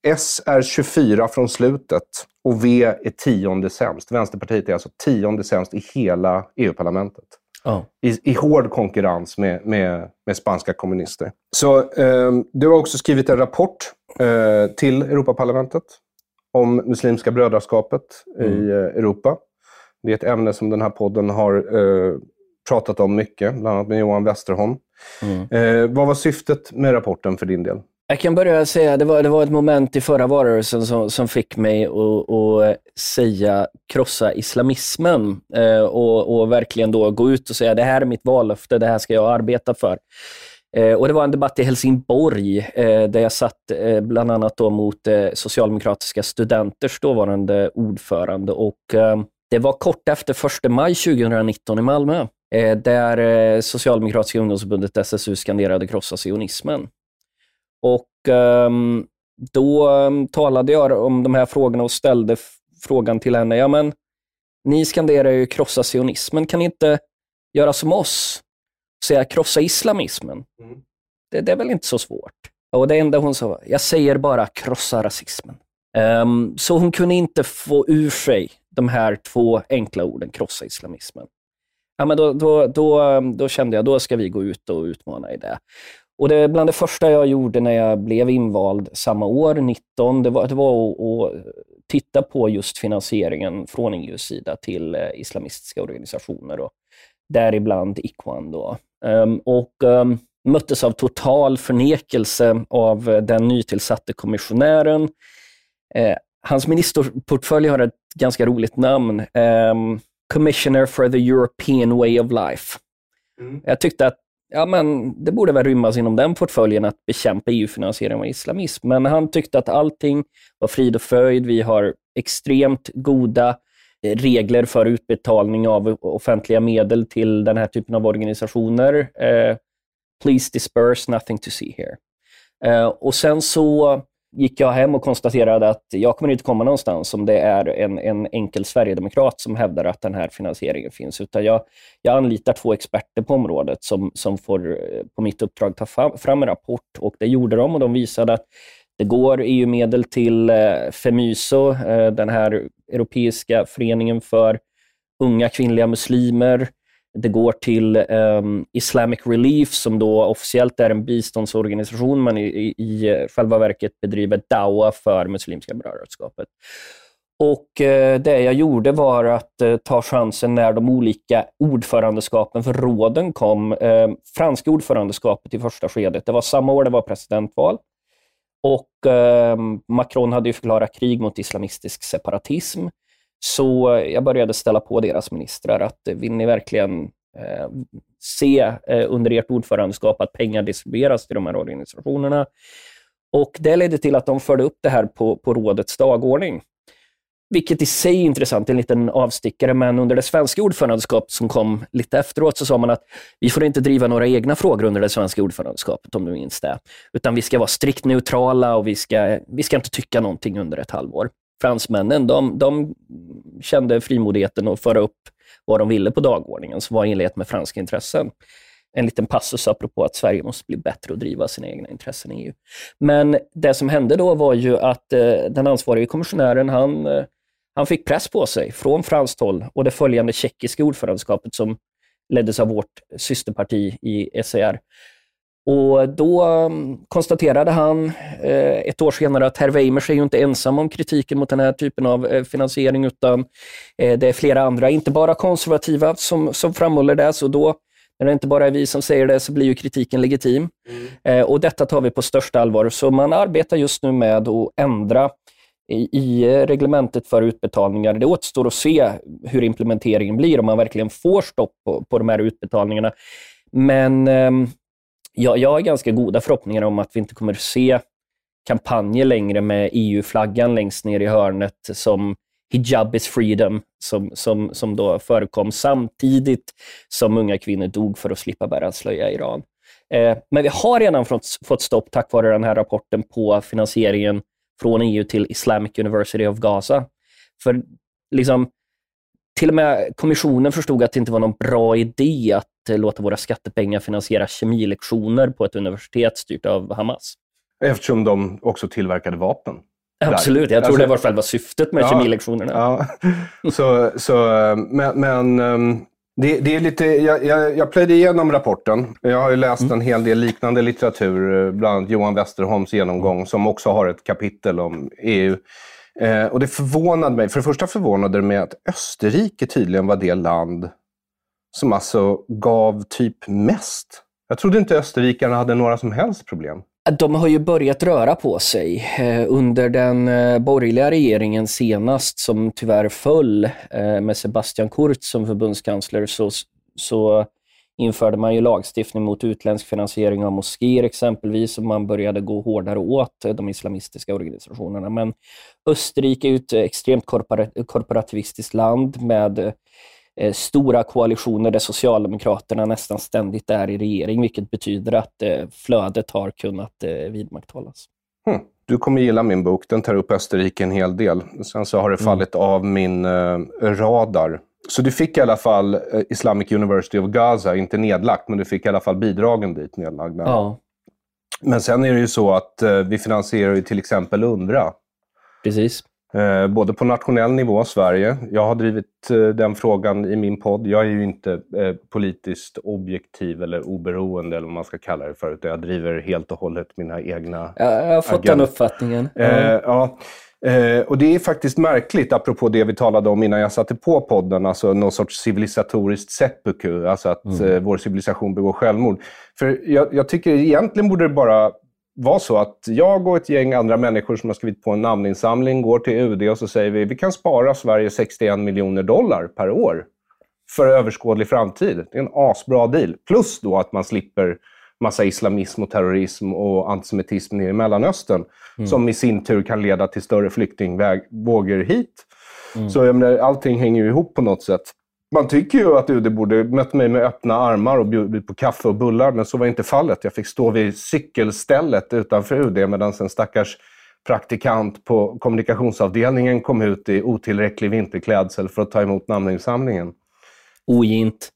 S är 24 från slutet och V är tionde sämst. Vänsterpartiet är alltså tionde sämst i hela EU-parlamentet. Ja. I, I hård konkurrens med, med, med spanska kommunister. Så eh, du har också skrivit en rapport eh, till Europaparlamentet om Muslimska brödraskapet i eh, Europa. Det är ett ämne som den här podden har eh, pratat om mycket, bland annat med Johan Westerholm. Eh, vad var syftet med rapporten för din del? Jag kan börja säga, det var, det var ett moment i förra valrörelsen som, som fick mig att, att säga krossa islamismen eh, och, och verkligen då gå ut och säga det här är mitt vallöfte, det här ska jag arbeta för. Eh, och Det var en debatt i Helsingborg eh, där jag satt eh, bland annat då mot eh, Socialdemokratiska studenters dåvarande ordförande och eh, det var kort efter 1 maj 2019 i Malmö eh, där Socialdemokratiska ungdomsförbundet SSU skanderade krossa sionismen. Och ehm, då ehm, talade jag om de här frågorna och ställde frågan till henne. Ja, men ni skanderar ju krossa sionismen. Kan ni inte göra som oss? Säga krossa islamismen? Det, det är väl inte så svårt? Och det enda hon sa var, jag säger bara krossa rasismen. Ehm, så hon kunde inte få ur sig de här två enkla orden, krossa islamismen. Ja, men då, då, då, då kände jag, då ska vi gå ut och utmana i det. Och det bland det första jag gjorde när jag blev invald samma år, 19, det var, det var att, att titta på just finansieringen från EUs sida till eh, islamistiska organisationer, och däribland Ikwan. Då. Ehm, och ehm, möttes av total förnekelse av eh, den nytillsatte kommissionären. Eh, hans ministerportfölj har ett ganska roligt namn. ehm, Commissioner for the European Way of Life. Jag tyckte att ja, men det borde väl rymmas inom den portföljen att bekämpa EU-finansiering av islamism. Men han tyckte att allting var frid och fröjd. Vi har extremt goda eh, regler för utbetalning av offentliga medel till den här typen av organisationer. Eh, please disperse, nothing to see here. Eh, och sen så gick jag hem och konstaterade att jag kommer inte komma någonstans om det är en, en enkel sverigedemokrat som hävdar att den här finansieringen finns. Utan jag, jag anlitar två experter på området som, som får eh, på mitt uppdrag ta fram, en rapport. Och det gjorde de och de visade att det går EU-medel till eh, Femyso, eh, den här europeiska föreningen för unga kvinnliga muslimer. Det går till um, Islamic Relief som då officiellt är en biståndsorganisation men i, i, i eh, själva verket bedriver dawa för Muslimska brödraskapet. Och eh, Det jag gjorde var att eh, ta chansen när de olika ordförandeskapen för råden kom. Eh, franska ordförandeskapet i första skedet, det var samma år det var presidentval. Och ehm, Macron hade ju förklarat krig mot islamistisk separatism. Så eh, jag började ställa på deras ministrar att eh, vill ni verkligen eh, se eh, under ert ordförandeskap att pengar distribueras till de här organisationerna? Och Det ledde till att de förde upp det här på, på rådets dagordning. Vilket i sig är intressant, en liten avstickare, men under det svenska ordförandeskapet som kom lite efteråt så sa man att vi får inte driva några egna frågor under det svenska ordförandeskapet, om du minns det. Utan vi ska vara strikt neutrala och vi ska, vi ska inte tycka någonting under ett halvår. Fransmännen, de, de kände frimodigheten att föra upp vad de ville på dagordningen, som var i enlighet med franska intressen en liten passus apropå att Sverige måste bli bättre och driva sina egna intressen i EU. Men det som hände då var ju att eh, den ansvarige kommissionären, han, eh, han fick press på sig från franskt håll och det följande tjeckiska ordförandeskapet som leddes av vårt systerparti i ECR. Och Då um, konstaterade han eh, ett år senare att herr Weimers är ju inte ensam om kritiken mot den här typen av eh, finansiering, utan eh, det är flera andra, inte bara konservativa, som, som framhåller det. Så då när det inte bara är vi som säger det så blir ju kritiken legitim. Mm. Och Detta tar vi på största allvar. Så man arbetar just nu med att ändra i, i reglementet för utbetalningar. Det återstår att se hur implementeringen blir, om man verkligen får stopp på, på de här utbetalningarna. Men jag, jag har ganska goda förhoppningar om att vi inte kommer se kampanjer längre med EU-flaggan längst ner i hörnet som hijab is freedom som, som, som då förekom samtidigt som unga kvinnor dog för att slippa bära slöja i Iran. Eh, men vi har redan fått, fått stopp tack vare den här rapporten på finansieringen från EU till Islamic University of Gaza. För liksom, till och med kommissionen förstod att det inte var någon bra idé att låta våra skattepengar finansiera kemilektioner på ett universitet styrt av Hamas. Eftersom de också tillverkade vapen. Absolut, jag tror alltså, det var själva syftet med ja, kemilektionerna. Ja. Så, så, men, men ehm, det, det, är lite, jag, jag, jag plöjde igenom rapporten. Jag har ju läst mm. en hel del liknande litteratur, eh, bland annat Johan Westerholms genomgång, som också har ett kapitel om EU. Eh, och det förvånade mig. För det första förvånade det mig att Österrike tydligen var det land som alltså gav typ mest. Jag trodde inte österrikarna hade några som helst problem. De har ju börjat röra på sig. Eh, under den eh, borgerliga regeringen senast, som tyvärr föll eh, med Sebastian Kurz som förbundskansler, så, så införde man ju lagstiftning mot utländsk finansiering av moskéer exempelvis, och man började gå hårdare åt de islamistiska organisationerna. Men Österrike är ju ett extremt korporativistiskt land med Eh, stora koalitioner där Socialdemokraterna nästan ständigt är i regering, vilket betyder att eh, flödet har kunnat eh, vidmakthållas. Hmm. Du kommer gilla min bok. Den tar upp Österrike en hel del. Sen så har det mm. fallit mm. av min radar. Så du fick i alla fall Islamic University of Gaza, inte nedlagt, men du fick i alla fall bidragen dit nedlagda. Ja. Men sen är det ju så att vi finansierar ju till exempel UNRWA. Precis. Eh, både på nationell nivå, Sverige. Jag har drivit eh, den frågan i min podd. Jag är ju inte eh, politiskt objektiv eller oberoende, eller vad man ska kalla det för. Jag driver helt och hållet mina egna... Ja, jag har fått agenda. den uppfattningen. Mm. ja. och det är faktiskt märkligt, apropå det vi talade om innan jag satte på podden, alltså någon sorts civilisatoriskt seppuku, alltså att mm. vår civilisation begår självmord. För jag, jag tycker egentligen borde det bara vara så att jag och ett gäng andra människor som har skrivit på en namninsamling går till UD och så säger vi vi kan spara Sverige 61 miljoner dollar per år för överskådlig framtid. Det är en asbra deal. Plus då att man slipper massa islamism och terrorism och antisemitism nere i Mellanöstern. Mm. Som i sin tur kan leda till större flyktingvågor hit. Mm. Så jag menar, allting hänger ju ihop på något sätt. Man tycker ju att UD borde mött mig med öppna armar och bjudit på kaffe och bullar, men så var inte fallet. Jag fick stå vid cykelstället utanför UD medan en stackars praktikant på kommunikationsavdelningen kom ut i otillräcklig vinterklädsel för att ta emot namninsamlingen. Ogint.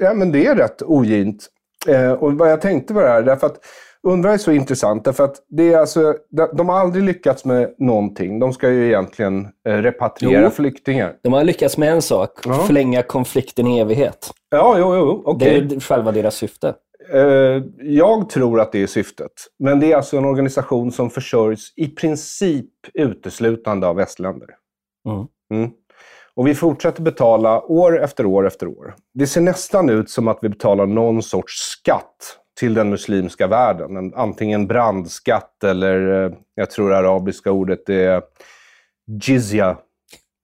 Ja, men det är rätt ogint. Eh, och vad jag tänkte var det här, därför att Undrar är så intressant därför att det är alltså, de har aldrig lyckats med någonting. De ska ju egentligen eh, repatriera jo, flyktingar. De har lyckats med en sak, ja. förlänga konflikten i evighet. Ja, jo, jo, okay. Det är själva deras syfte. Eh, jag tror att det är syftet. Men det är alltså en organisation som försörjs i princip uteslutande av västländer. Mm. Mm. Och vi fortsätter betala år efter år efter år. Det ser nästan ut som att vi betalar någon sorts skatt till den muslimska världen. En, antingen brandskatt eller, eh, jag tror det arabiska ordet är jizya.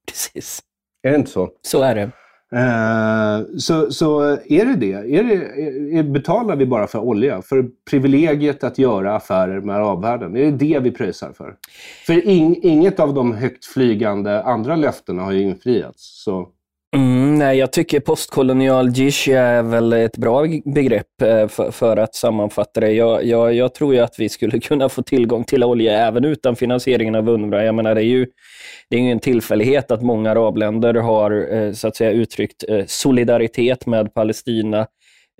Precis. Är det inte så? Så är det. Eh, så, så är det det? Är det är, betalar vi bara för olja? För privilegiet att göra affärer med arabvärlden? Är det det vi pröjsar för? För in, inget av de högt flygande andra löftena har ju infriats. Så. Mm, nej, jag tycker postkolonial jizya är väl ett bra begrepp eh, för, för att sammanfatta det. Jag, jag, jag, tror ju att vi skulle kunna få tillgång till olja även utan finansieringen av UNRWA. Jag menar, det är ju det är en tillfällighet att många arabländer har eh, så att säga, uttryckt eh, solidaritet med Palestina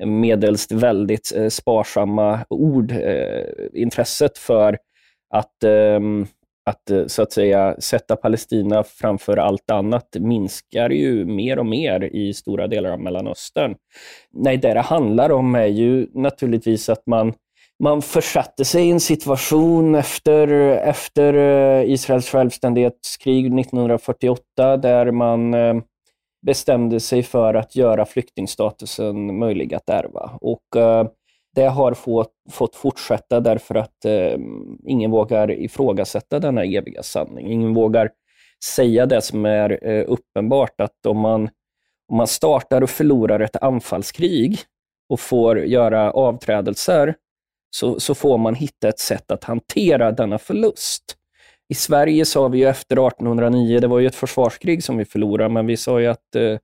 medelst väldigt sparsamma ord. Intresset för att ehm, att eh, så att säga sätta Palestina framför allt annat minskar ju mer och mer i stora delar av Mellanöstern. Nej, det det handlar om är ju naturligtvis att man man försatte sig i en situation efter, efter eh, Israels självständighetskrig 1948 där man eh, bestämde sig för att göra flyktingstatusen möjlig att ärva. Och det har fått, fått fortsätta därför att eh, ingen vågar ifrågasätta denna eviga sanning. Ingen vågar säga det som är eh, uppenbart, att om man, om man startar och förlorar ett anfallskrig och får göra avträdelser, så, så får man hitta ett sätt att hantera denna förlust. I Sverige sa vi ju efter 1809, det var ju ett försvarskrig som vi förlorade, men vi sa ju att eh,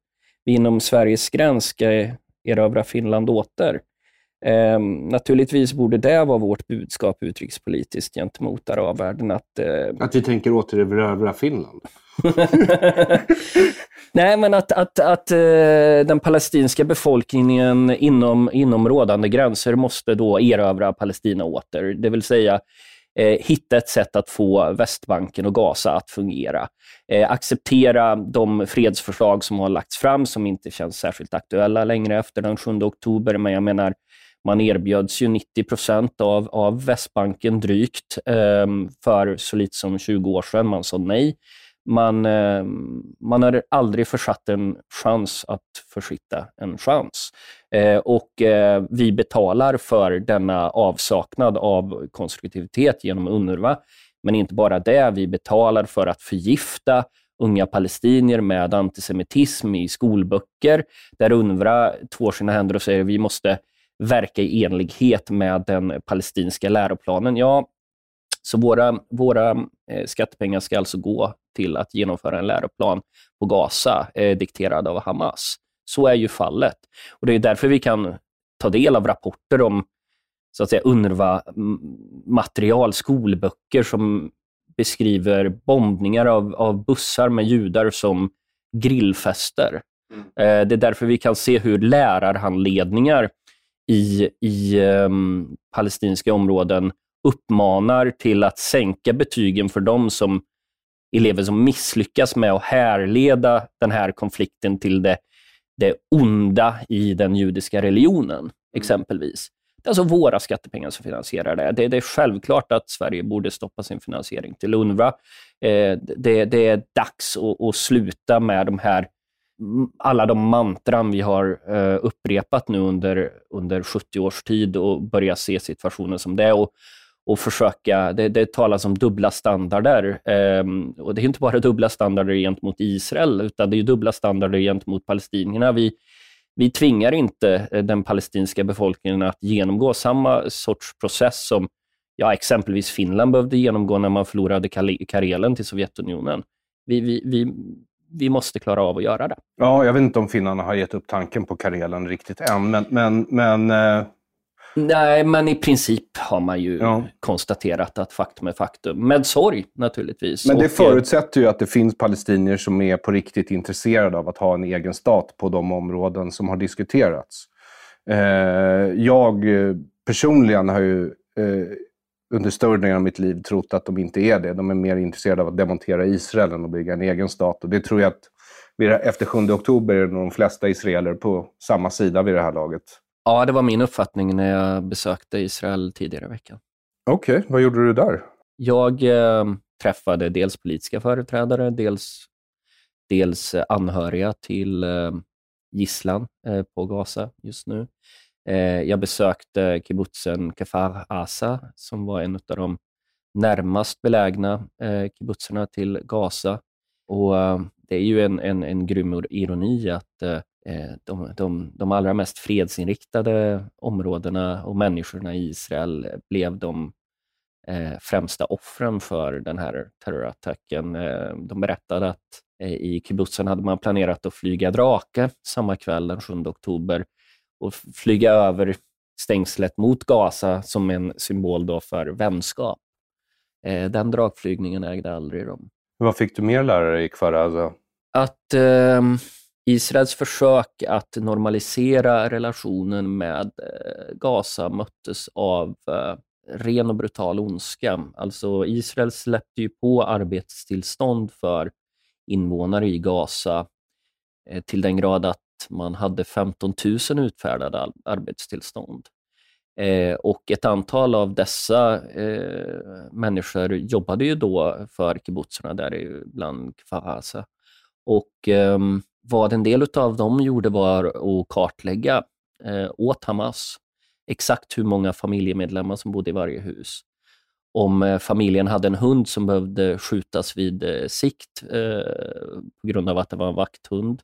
vi inom Sveriges gräns ska erövra Finland åter. Eh, naturligtvis borde det vara vårt budskap utrikespolitiskt gentemot arabvärlden. Att, eh... att vi tänker återerövra Finland? Nej, men att, att, att eh, den palestinska befolkningen inom, inom rådande gränser måste då erövra Palestina åter. Det vill säga eh, hitta ett sätt att få Västbanken och Gaza att fungera. Eh, acceptera de fredsförslag som har lagts fram, som inte känns särskilt aktuella längre efter den 7 oktober. Men jag menar, man erbjöds ju 90 procent av, av Västbanken drygt eh, för så lite som 20 år sedan. Man sa nej. Man, eh, man har aldrig försatt en chans att försitta en chans. Eh, och eh, vi betalar för denna avsaknad av konstruktivitet genom UNRWA. Men inte bara det, vi betalar för att förgifta unga palestinier med antisemitism i skolböcker, där UNRWA tvår sina händer och säger att vi måste verka i enlighet med den palestinska läroplanen. Ja, så våra, våra eh, skattepengar ska alltså gå till att genomföra en läroplan på Gaza, eh, dikterad av Hamas. Så är ju fallet. Och Det är därför vi kan ta del av rapporter om så att säga UNRWA-material, skolböcker som beskriver bombningar av, av bussar med judar som grillfester. Mm. Eh, det är därför vi kan se hur lärarhandledningar i, i um, palestinska områden uppmanar till att sänka betygen för de som elever som misslyckas med att härleda den här konflikten till det, det onda i den judiska religionen, mm. exempelvis. Det är alltså våra skattepengar som finansierar det. Det, det är självklart att Sverige borde stoppa sin finansiering till UNRWA. Eh, det, det, är dags att, att sluta med de här alla de mantran vi har eh, upprepat nu under, under 70 års tid och börja se situationen som det är och, och försöka, det, det talas om dubbla standarder. Ehm, och Det är inte bara dubbla standarder gentemot Israel, utan det är dubbla standarder gentemot palestinierna. Vi, vi tvingar inte eh, den palestinska befolkningen att genomgå samma sorts process som ja, exempelvis Finland behövde genomgå när man förlorade Karelen till Sovjetunionen. Vi, vi, vi, vi måste klara av att göra det. Ja, jag vet inte om finnarna har gett upp tanken på Karelen riktigt än, men... men, men eh... Nej, men i princip har man ju ja. konstaterat att faktum är faktum. Med sorg naturligtvis. Men det och, förutsätter ju att det finns palestinier som är på riktigt intresserade av att ha en egen stat på de områden som har diskuterats. Eh, jag personligen har ju eh, under större delen av mitt liv trott att de inte är det. De är mer intresserade av att demontera Israel än att bygga en egen stat. Och det tror jag att efter 7 oktober är de flesta israeler på samma sida vid det här laget. Ja, det var min uppfattning när jag besökte Israel tidigare i veckan. Okej, okay. vad gjorde du där? Jag eh, träffade dels politiska företrädare, dels, dels anhöriga till eh, gisslan eh, på Gaza just nu. Eh, jag besökte kibbutzen Kefar Asa, som var en av de närmast belägna eh, kibbutzerna till Gaza. Och eh, Det är ju en, en, en grym ironi att eh, eh, de, de, de allra mest fredsinriktade områdena och människorna i Israel blev de eh, främsta offren för den här terrorattacken. Eh, de berättade att i kibbutzen hade man planerat att flyga drake samma kväll den 7 oktober och flyga över stängslet mot Gaza som en symbol då för vänskap. Eh, den dragflygningen ägde aldrig rum. Vad fick du mer lära dig i Kfaraza? Att eh, Israels försök att normalisera relationen med eh, Gaza möttes av eh, ren och brutal ondska. Alltså Israel släppte ju på arbetstillstånd för invånare i Gaza eh, till den grad att man hade 15 000 utfärdade arbetstillstånd. Eh, och ett antal av dessa eh, människor jobbade ju då för kibbutzerna däribland Kfaraza. Och eh, vad en del av dem gjorde var att kartlägga eh, åt Hamas exakt hur många familjemedlemmar som bodde i varje hus. Om eh, familjen hade en hund som behövde skjutas vid eh, sikt eh, på grund av att det var en vakthund.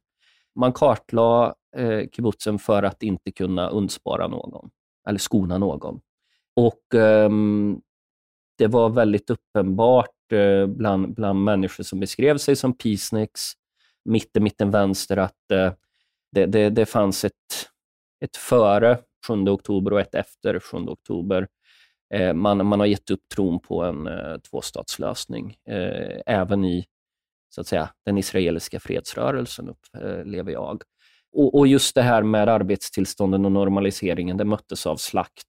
Man kartlade eh, kibbutzen för att inte kunna undspara någon eller skona någon. Och eh, Det var väldigt uppenbart eh, bland, bland människor som beskrev sig som peaceniks, mitten, mitten, vänster, att eh, det, det, det fanns ett, ett före 7 oktober och ett efter 7 oktober. Eh, man, man har gett upp tron på en eh, tvåstatslösning, eh, även i så att säga, den israeliska fredsrörelsen, upplever eh, jag. Och, och, just det här med arbetstillstånden och normaliseringen, det möttes av slakt.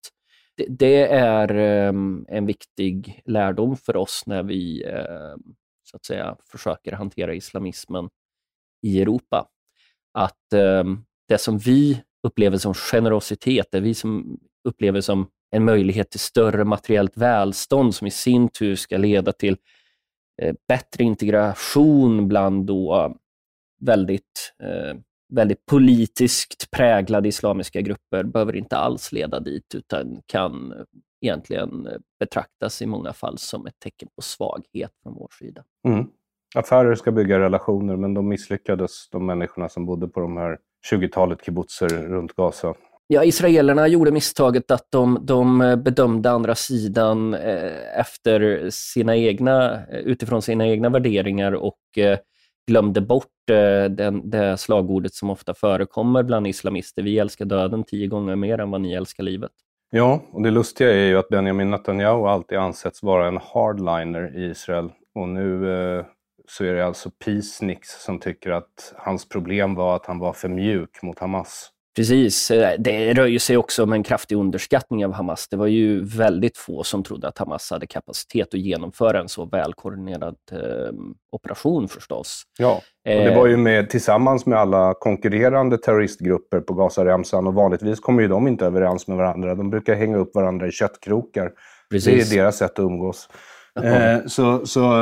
Det, det är um, en viktig lärdom för oss när vi um, så att säga, försöker hantera islamismen i Europa. Att um, det som vi upplever som generositet, det vi som upplever som en möjlighet till större materiellt välstånd som i sin tur ska leda till Eh, bättre integration bland då eh, väldigt eh, väldigt politiskt präglade islamiska grupper behöver inte alls leda dit, utan kan eh, egentligen betraktas i många fall som ett tecken på svaghet från vår sida. Mm. Affärer ska bygga relationer, men de misslyckades, de människorna som bodde på de här 20-talet kibbutzer runt Gaza. Ja, israelerna gjorde misstaget att de, de bedömde andra sidan eh, efter sina egna, eh, utifrån sina egna värderingar och eh, glömde bort den, det slagordet som ofta förekommer bland islamister. Vi älskar döden tio gånger mer än vad ni älskar livet. Ja, och det lustiga är ju att Benjamin Netanyahu alltid ansetts vara en hardliner i Israel. Och nu eh, så är det alltså Peaceniks som tycker att hans problem var att han var för mjuk mot Hamas. Precis. Eh, det rör ju sig också om en kraftig underskattning av Hamas. Det var ju väldigt få som trodde att Hamas hade kapacitet att genomföra en så välkoordinerad eh, operation förstås. Ja, och det var ju med, tillsammans med alla konkurrerande terroristgrupper på Gazaremsan och vanligtvis kommer ju de inte överens med varandra. De brukar hänga upp varandra i köttkrokar. Precis. Det är deras sätt att umgås. Eh, så så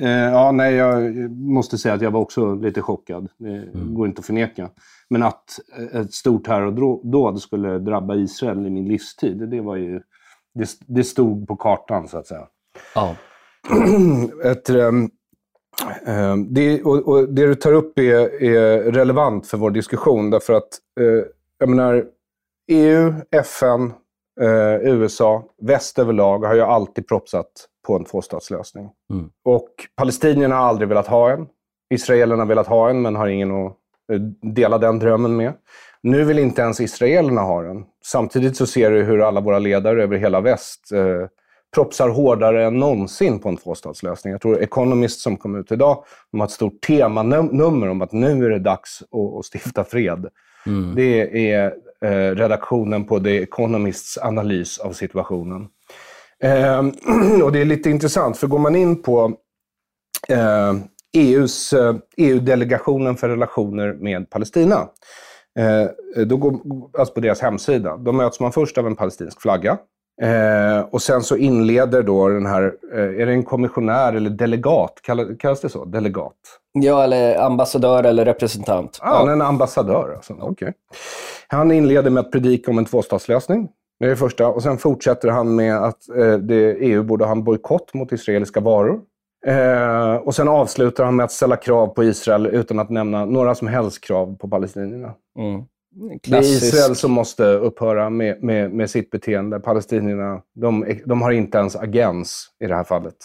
eh, ja, nej, jag måste säga att jag var också lite chockad. Det mm. går inte att förneka. Men att ett stort terrordåd skulle drabba Israel i min livstid, det var ju... Det, det stod på kartan, så att säga. Ja. ett, um, um, det, och, och, det du tar upp är, är, relevant för vår diskussion, därför att uh, jag menar, EU, FN, uh, USA, väst överlag har ju alltid propsat på en tvåstatslösning. Mm. Och palestinierna har aldrig velat ha en. Israelerna har velat ha en, men har ingen att eh, dela den drömmen med. Nu vill inte ens israelerna ha den. Samtidigt så ser du hur alla våra ledare över hela väst eh, propsar hårdare än någonsin på en tvåstatslösning. Jag tror Economist som kom ut idag, de har ett stort temanummer om att nu är det dags att, att stifta fred. Mm. Det är eh, redaktionen på The Economists analys av situationen. Eh, och det är lite intressant, för går man in på eh, EUs, eh, EU-delegationen för relationer med Palestina, eh, då går, alltså på deras hemsida, då möts man först av en palestinsk flagga. Eh, och sen så inleder då den här, är det en kommissionär eller delegat? Kallas, det så? Delegat? Ja, eller ambassadör eller representant. Ah, Han är en ambassadör alltså. Okay. Han inleder med att predika om en tvåstatslösning. Det är det första. Och sen fortsätter han med att eh, det, EU borde ha en bojkott mot israeliska varor. Eh, och sen avslutar han med att ställa krav på Israel utan att nämna några som helst krav på palestinierna. Mm. Det är Israel som måste upphöra med, med, med sitt beteende. Palestinierna, de, de har inte ens agens i det här fallet.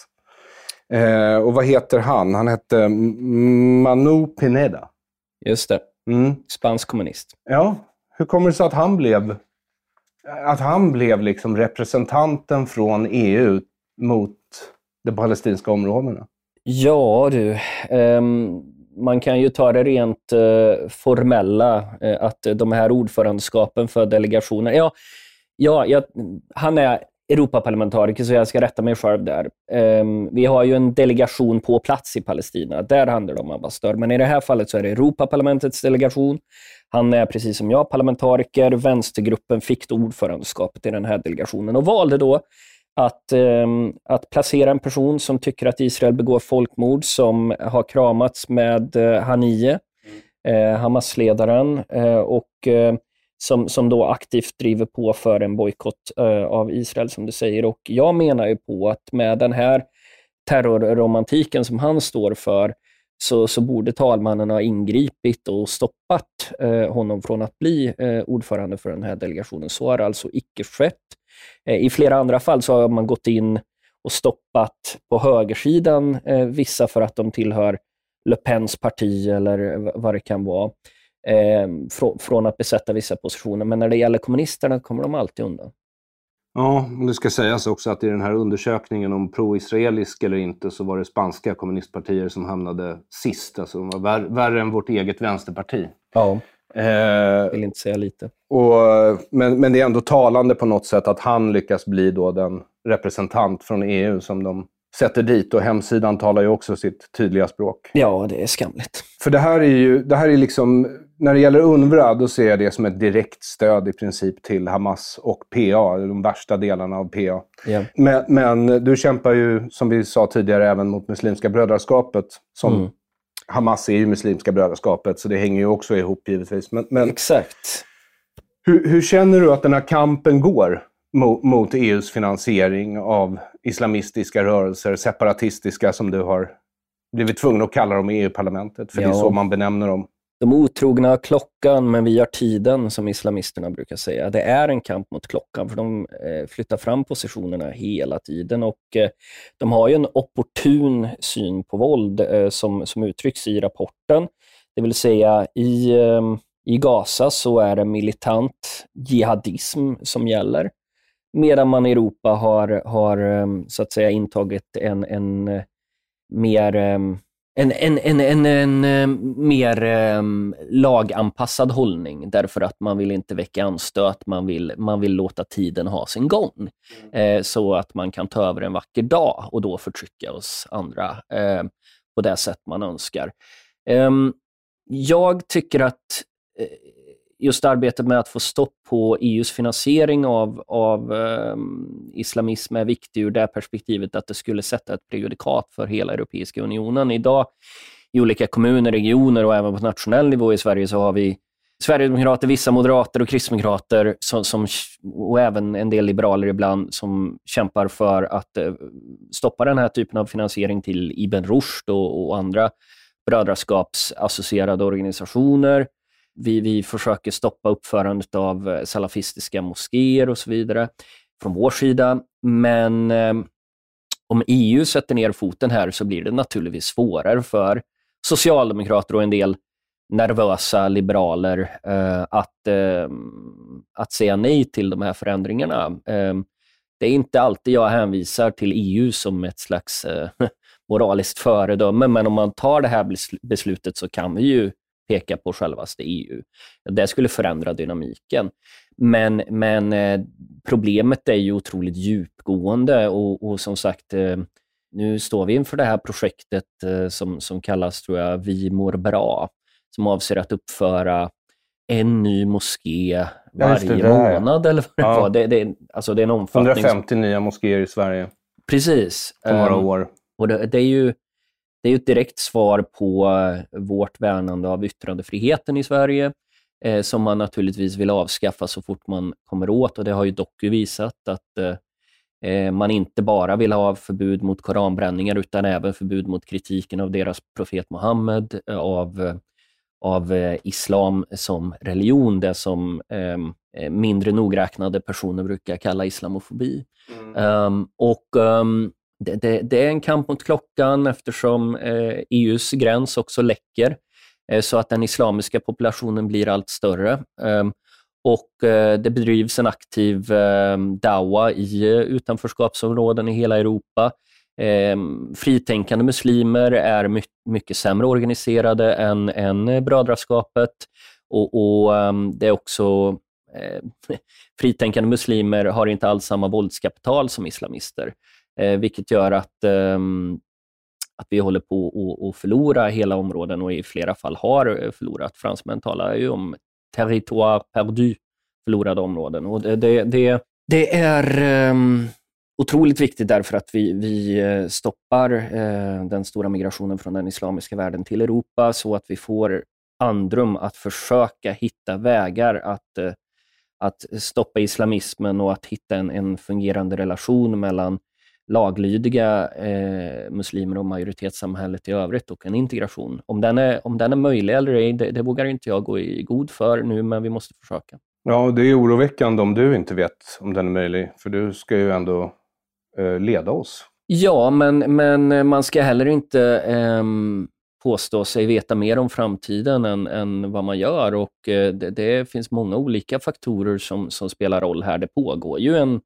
Eh, och vad heter han? Han hette Manu Pineda. Just det. Mm. Spansk kommunist. Ja. Hur kommer det sig att han blev, att han blev liksom representanten från EU mot de palestinska områdena? Ja du, um, man kan ju ta det rent uh, formella, uh, att de här ordförandeskapen för delegationer, ja, ja jag, han är Europaparlamentariker, så jag ska rätta mig själv där. Um, vi har ju en delegation på plats i Palestina. Där handlar det om ambassadör. Men i det här fallet så är det Europaparlamentets delegation. Han är precis som jag parlamentariker. Vänstergruppen fick då ordförandeskapet i den här delegationen och valde då att, eh, att placera en person som tycker att Israel begår folkmord, som har kramats med eh, Haniyeh, eh, Hamas-ledaren, eh, och eh, som, som då aktivt driver på för en bojkott eh, av Israel, som du säger. Och Jag menar ju på att med den här terrorromantiken som han står för, så, så borde talmannen ha ingripit och stoppat honom från att bli ordförande för den här delegationen. Så har alltså icke skett. I flera andra fall så har man gått in och stoppat på högersidan vissa för att de tillhör Le Pens parti eller vad det kan vara eh, fr från att besätta vissa positioner. Men när det gäller kommunisterna kommer de alltid undan. Ja, men det ska sägas också att i den här undersökningen om pro-israelisk eller inte så var det spanska kommunistpartier som hamnade sist. Alltså de var vär värre än vårt eget vänsterparti. Ja, eh, vill inte säga lite. Och, men, men det är ändå talande på något sätt att han lyckas bli då den representant från EU som de sätter dit. Och hemsidan talar ju också sitt tydliga språk. Ja, det är skamligt. För det här är ju, det här är liksom, när det gäller UNRWA, då ser jag det som ett direkt stöd i princip till Hamas och PA, de värsta delarna av PA. Ja. Men, men du kämpar ju, som vi sa tidigare, även mot Muslimska brödraskapet. Som Mm. Hamas är ju Muslimska brödraskapet, så det hänger ju också ihop givetvis. Men, men Exakt. hur, hur känner du att den här kampen går mot, mot EUs finansiering av islamistiska rörelser, separatistiska som du har blivit tvungen att kalla dem i EU-parlamentet? För det är Ja. så man benämner dem. De otrogna har klockan, men vi har tiden, som islamisterna brukar säga. Det är en kamp mot klockan, för de eh, flyttar fram positionerna hela tiden. Och eh, De har ju en opportun syn på våld, eh, som, som uttrycks i rapporten. Det vill säga, i, i Gaza så är det militant jihadism som gäller, medan man i Europa har, har så att säga intagit en, en mer en, en, en, en, en, eh, mer eh, laganpassad hållning därför att man vill inte väcka anstöt, man vill, man vill låta tiden ha sin gång. Eh, så att man kan ta över en vacker dag och då förtrycka oss andra eh, på det sätt man önskar. Ehm, jag tycker att eh, just arbetet med att få stopp på EUs finansiering av, av eh, islamism är viktig ur det perspektivet att det skulle sätta ett prejudikat för hela Europeiska unionen. Idag i olika kommuner, regioner och även på nationell nivå i Sverige så har vi Sverigedemokrater, vissa moderater och kristdemokrater som, som, och även en del liberaler ibland som kämpar för att eh, stoppa den här typen av finansiering till Ibn Rushd och, och andra brödraskapsassocierade organisationer. Vi, vi försöker stoppa uppförandet av eh, salafistiska moskéer och så vidare från vår sida. Men eh, om EU sätter ner foten här så blir det naturligtvis svårare för socialdemokrater och en del nervösa liberaler eh, att, eh, att säga nej till de här förändringarna. Eh, det är inte alltid jag hänvisar till EU som ett slags eh, moraliskt föredöme, men om man tar det här beslutet så kan vi ju peka på självaste EU. Det skulle förändra dynamiken. Men, men eh, problemet är ju otroligt djupgående och, och som sagt, eh, nu står vi inför det här projektet eh, som, som kallas, tror jag, Vi mår bra, som avser att uppföra en ny moské varje det, det månad eller vad det Ja. var. Det, det, alltså det är en omfattning. som- 150 nya moskéer i Sverige Precis. på några Ehm, år. Och det, det är ju det är ju ett direkt svar på eh, vårt värnande av yttrandefriheten i Sverige, eh, som man naturligtvis vill avskaffa så fort man kommer åt. Och Det har ju Doku visat att eh, eh, man inte bara vill ha förbud mot koranbränningar, utan även förbud mot kritiken av deras profet Muhammed, eh, av, av eh, islam som religion, det som ehm, eh, mindre nogräknade personer brukar kalla islamofobi. Ehm, och ehm, det, det, det är en kamp mot klockan eftersom eh, EUs gräns också läcker eh, så att den islamiska populationen blir allt större. Ehm, och eh, Det bedrivs en aktiv eh, dawa i eh, utanförskapsområden i hela Europa. Ehm, fritänkande muslimer är my mycket sämre organiserade än, än eh, brödraskapet. Och, och ehm, Det är också eh, fritänkande muslimer har inte alls samma våldskapital som islamister, eh, vilket gör att, eh, att vi håller på att- förlora hela områden och i flera fall har eh, förlorat. Fransmän talar ju om territoire perdu, förlorade områden. Och det, det, det, det är ehm, otroligt viktigt därför att vi, vi eh, stoppar eh, den stora migrationen från den islamiska världen till Europa så att vi får andrum att försöka hitta vägar att eh, att stoppa islamismen och att hitta en, en fungerande relation mellan laglydiga eh, muslimer och majoritetssamhället i övrigt och en integration. Om den är, om den är möjlig eller ej, det, det vågar inte jag gå i god för nu, men vi måste försöka. Ja, det är oroväckande om du inte vet om den är möjlig, för du ska ju ändå eh, leda oss. Ja, men, men man ska heller inte ehm, påstå sig veta mer om framtiden än, än vad man gör. Och eh, det, det finns många olika faktorer som, som spelar roll här. Det pågår ju en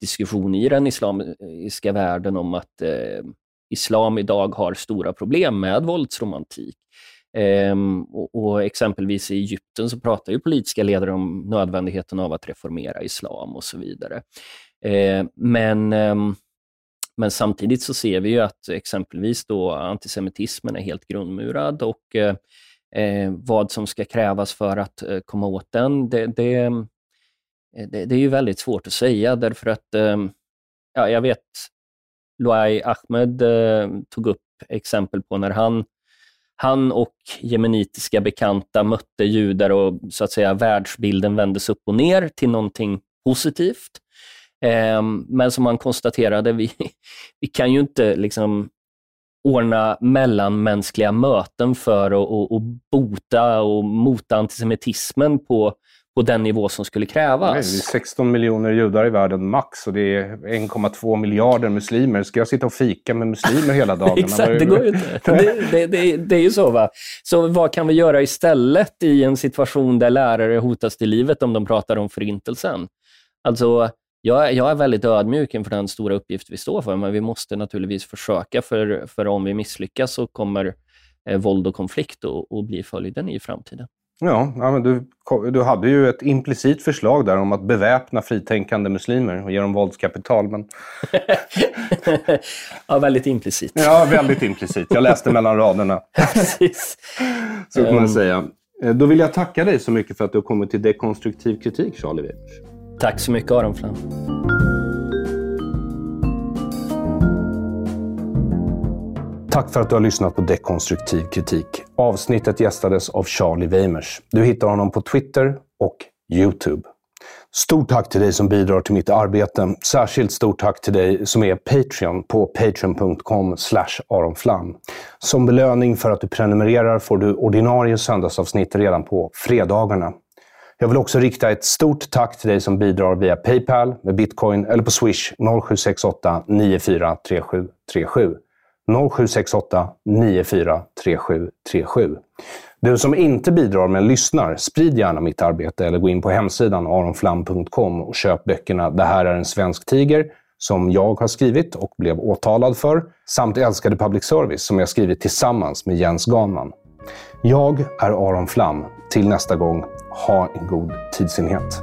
diskussion i den islamiska världen om att eh, islam idag har stora problem med våldsromantik. Ehm, och, och exempelvis i Egypten så pratar ju politiska ledare om nödvändigheten av att reformera islam och så vidare. Eh, men ehm, men samtidigt så ser vi ju att exempelvis då antisemitismen är helt grundmurad och eh, eh vad som ska krävas för att eh, komma åt den, det, det, Eh, det, det är ju väldigt svårt att säga därför att, ehm, ja, jag vet, Luai Ahmed eh, tog upp exempel på när han, han och jemenitiska bekanta mötte judar och så att säga världsbilden vändes upp och ner till någonting positivt. Ehm, men som han konstaterade, vi, vi kan ju inte liksom ordna mellanmänskliga möten för att och, och bota och mota antisemitismen på, på den nivå som skulle Nej, det är krävas. 16 miljoner judar i världen max och det är 1,2 miljarder muslimer. Ska jag sitta och fika med muslimer hela dagarna? Exakt, det går ju inte. Det, det, det, det är ju så. va. Så vad kan vi göra istället i en situation där lärare hotas till livet om de pratar om förintelsen? Alltså, jag, jag är väldigt ödmjuk inför den stora uppgift vi står för, men vi måste naturligtvis försöka, för, för om vi misslyckas så kommer eh, våld och konflikt att bli följden i framtiden. Ja, ja men du, du hade ju ett implicit förslag där om att beväpna fritänkande muslimer och ge dem våldskapital. Men... ja, väldigt implicit. Ja, väldigt implicit. Jag läste mellan raderna. Precis. Så kan man Ehm. säga. Eh, Då vill jag tacka dig så mycket för att du har kommit till dekonstruktiv kritik, Charlie Weimers. Tack så mycket, Aron Flam. Tack för att du har lyssnat på Dekonstruktiv kritik. Avsnittet gästades av Charlie Weimers. Du hittar honom på Twitter och YouTube. Stort tack till dig som bidrar till mitt arbete. Särskilt stort tack till dig som är Patreon på patreon.com aronflam. Som belöning för att du prenumererar får du ordinarie söndagsavsnitt redan på fredagarna. Jag vill också rikta ett stort tack till dig som bidrar via Paypal, med bitcoin eller på Swish 0768 943737. 0768 943737. Du som inte bidrar men lyssnar, sprid gärna mitt arbete eller gå in på hemsidan aronflam.com och köp böckerna Det här är en svensk tiger som jag har skrivit och blev åtalad för, samt Älskade public service som jag skrivit tillsammans med Jens Ganman. Jag är Aron Flam. Till nästa gång, ha en god tidsenhet.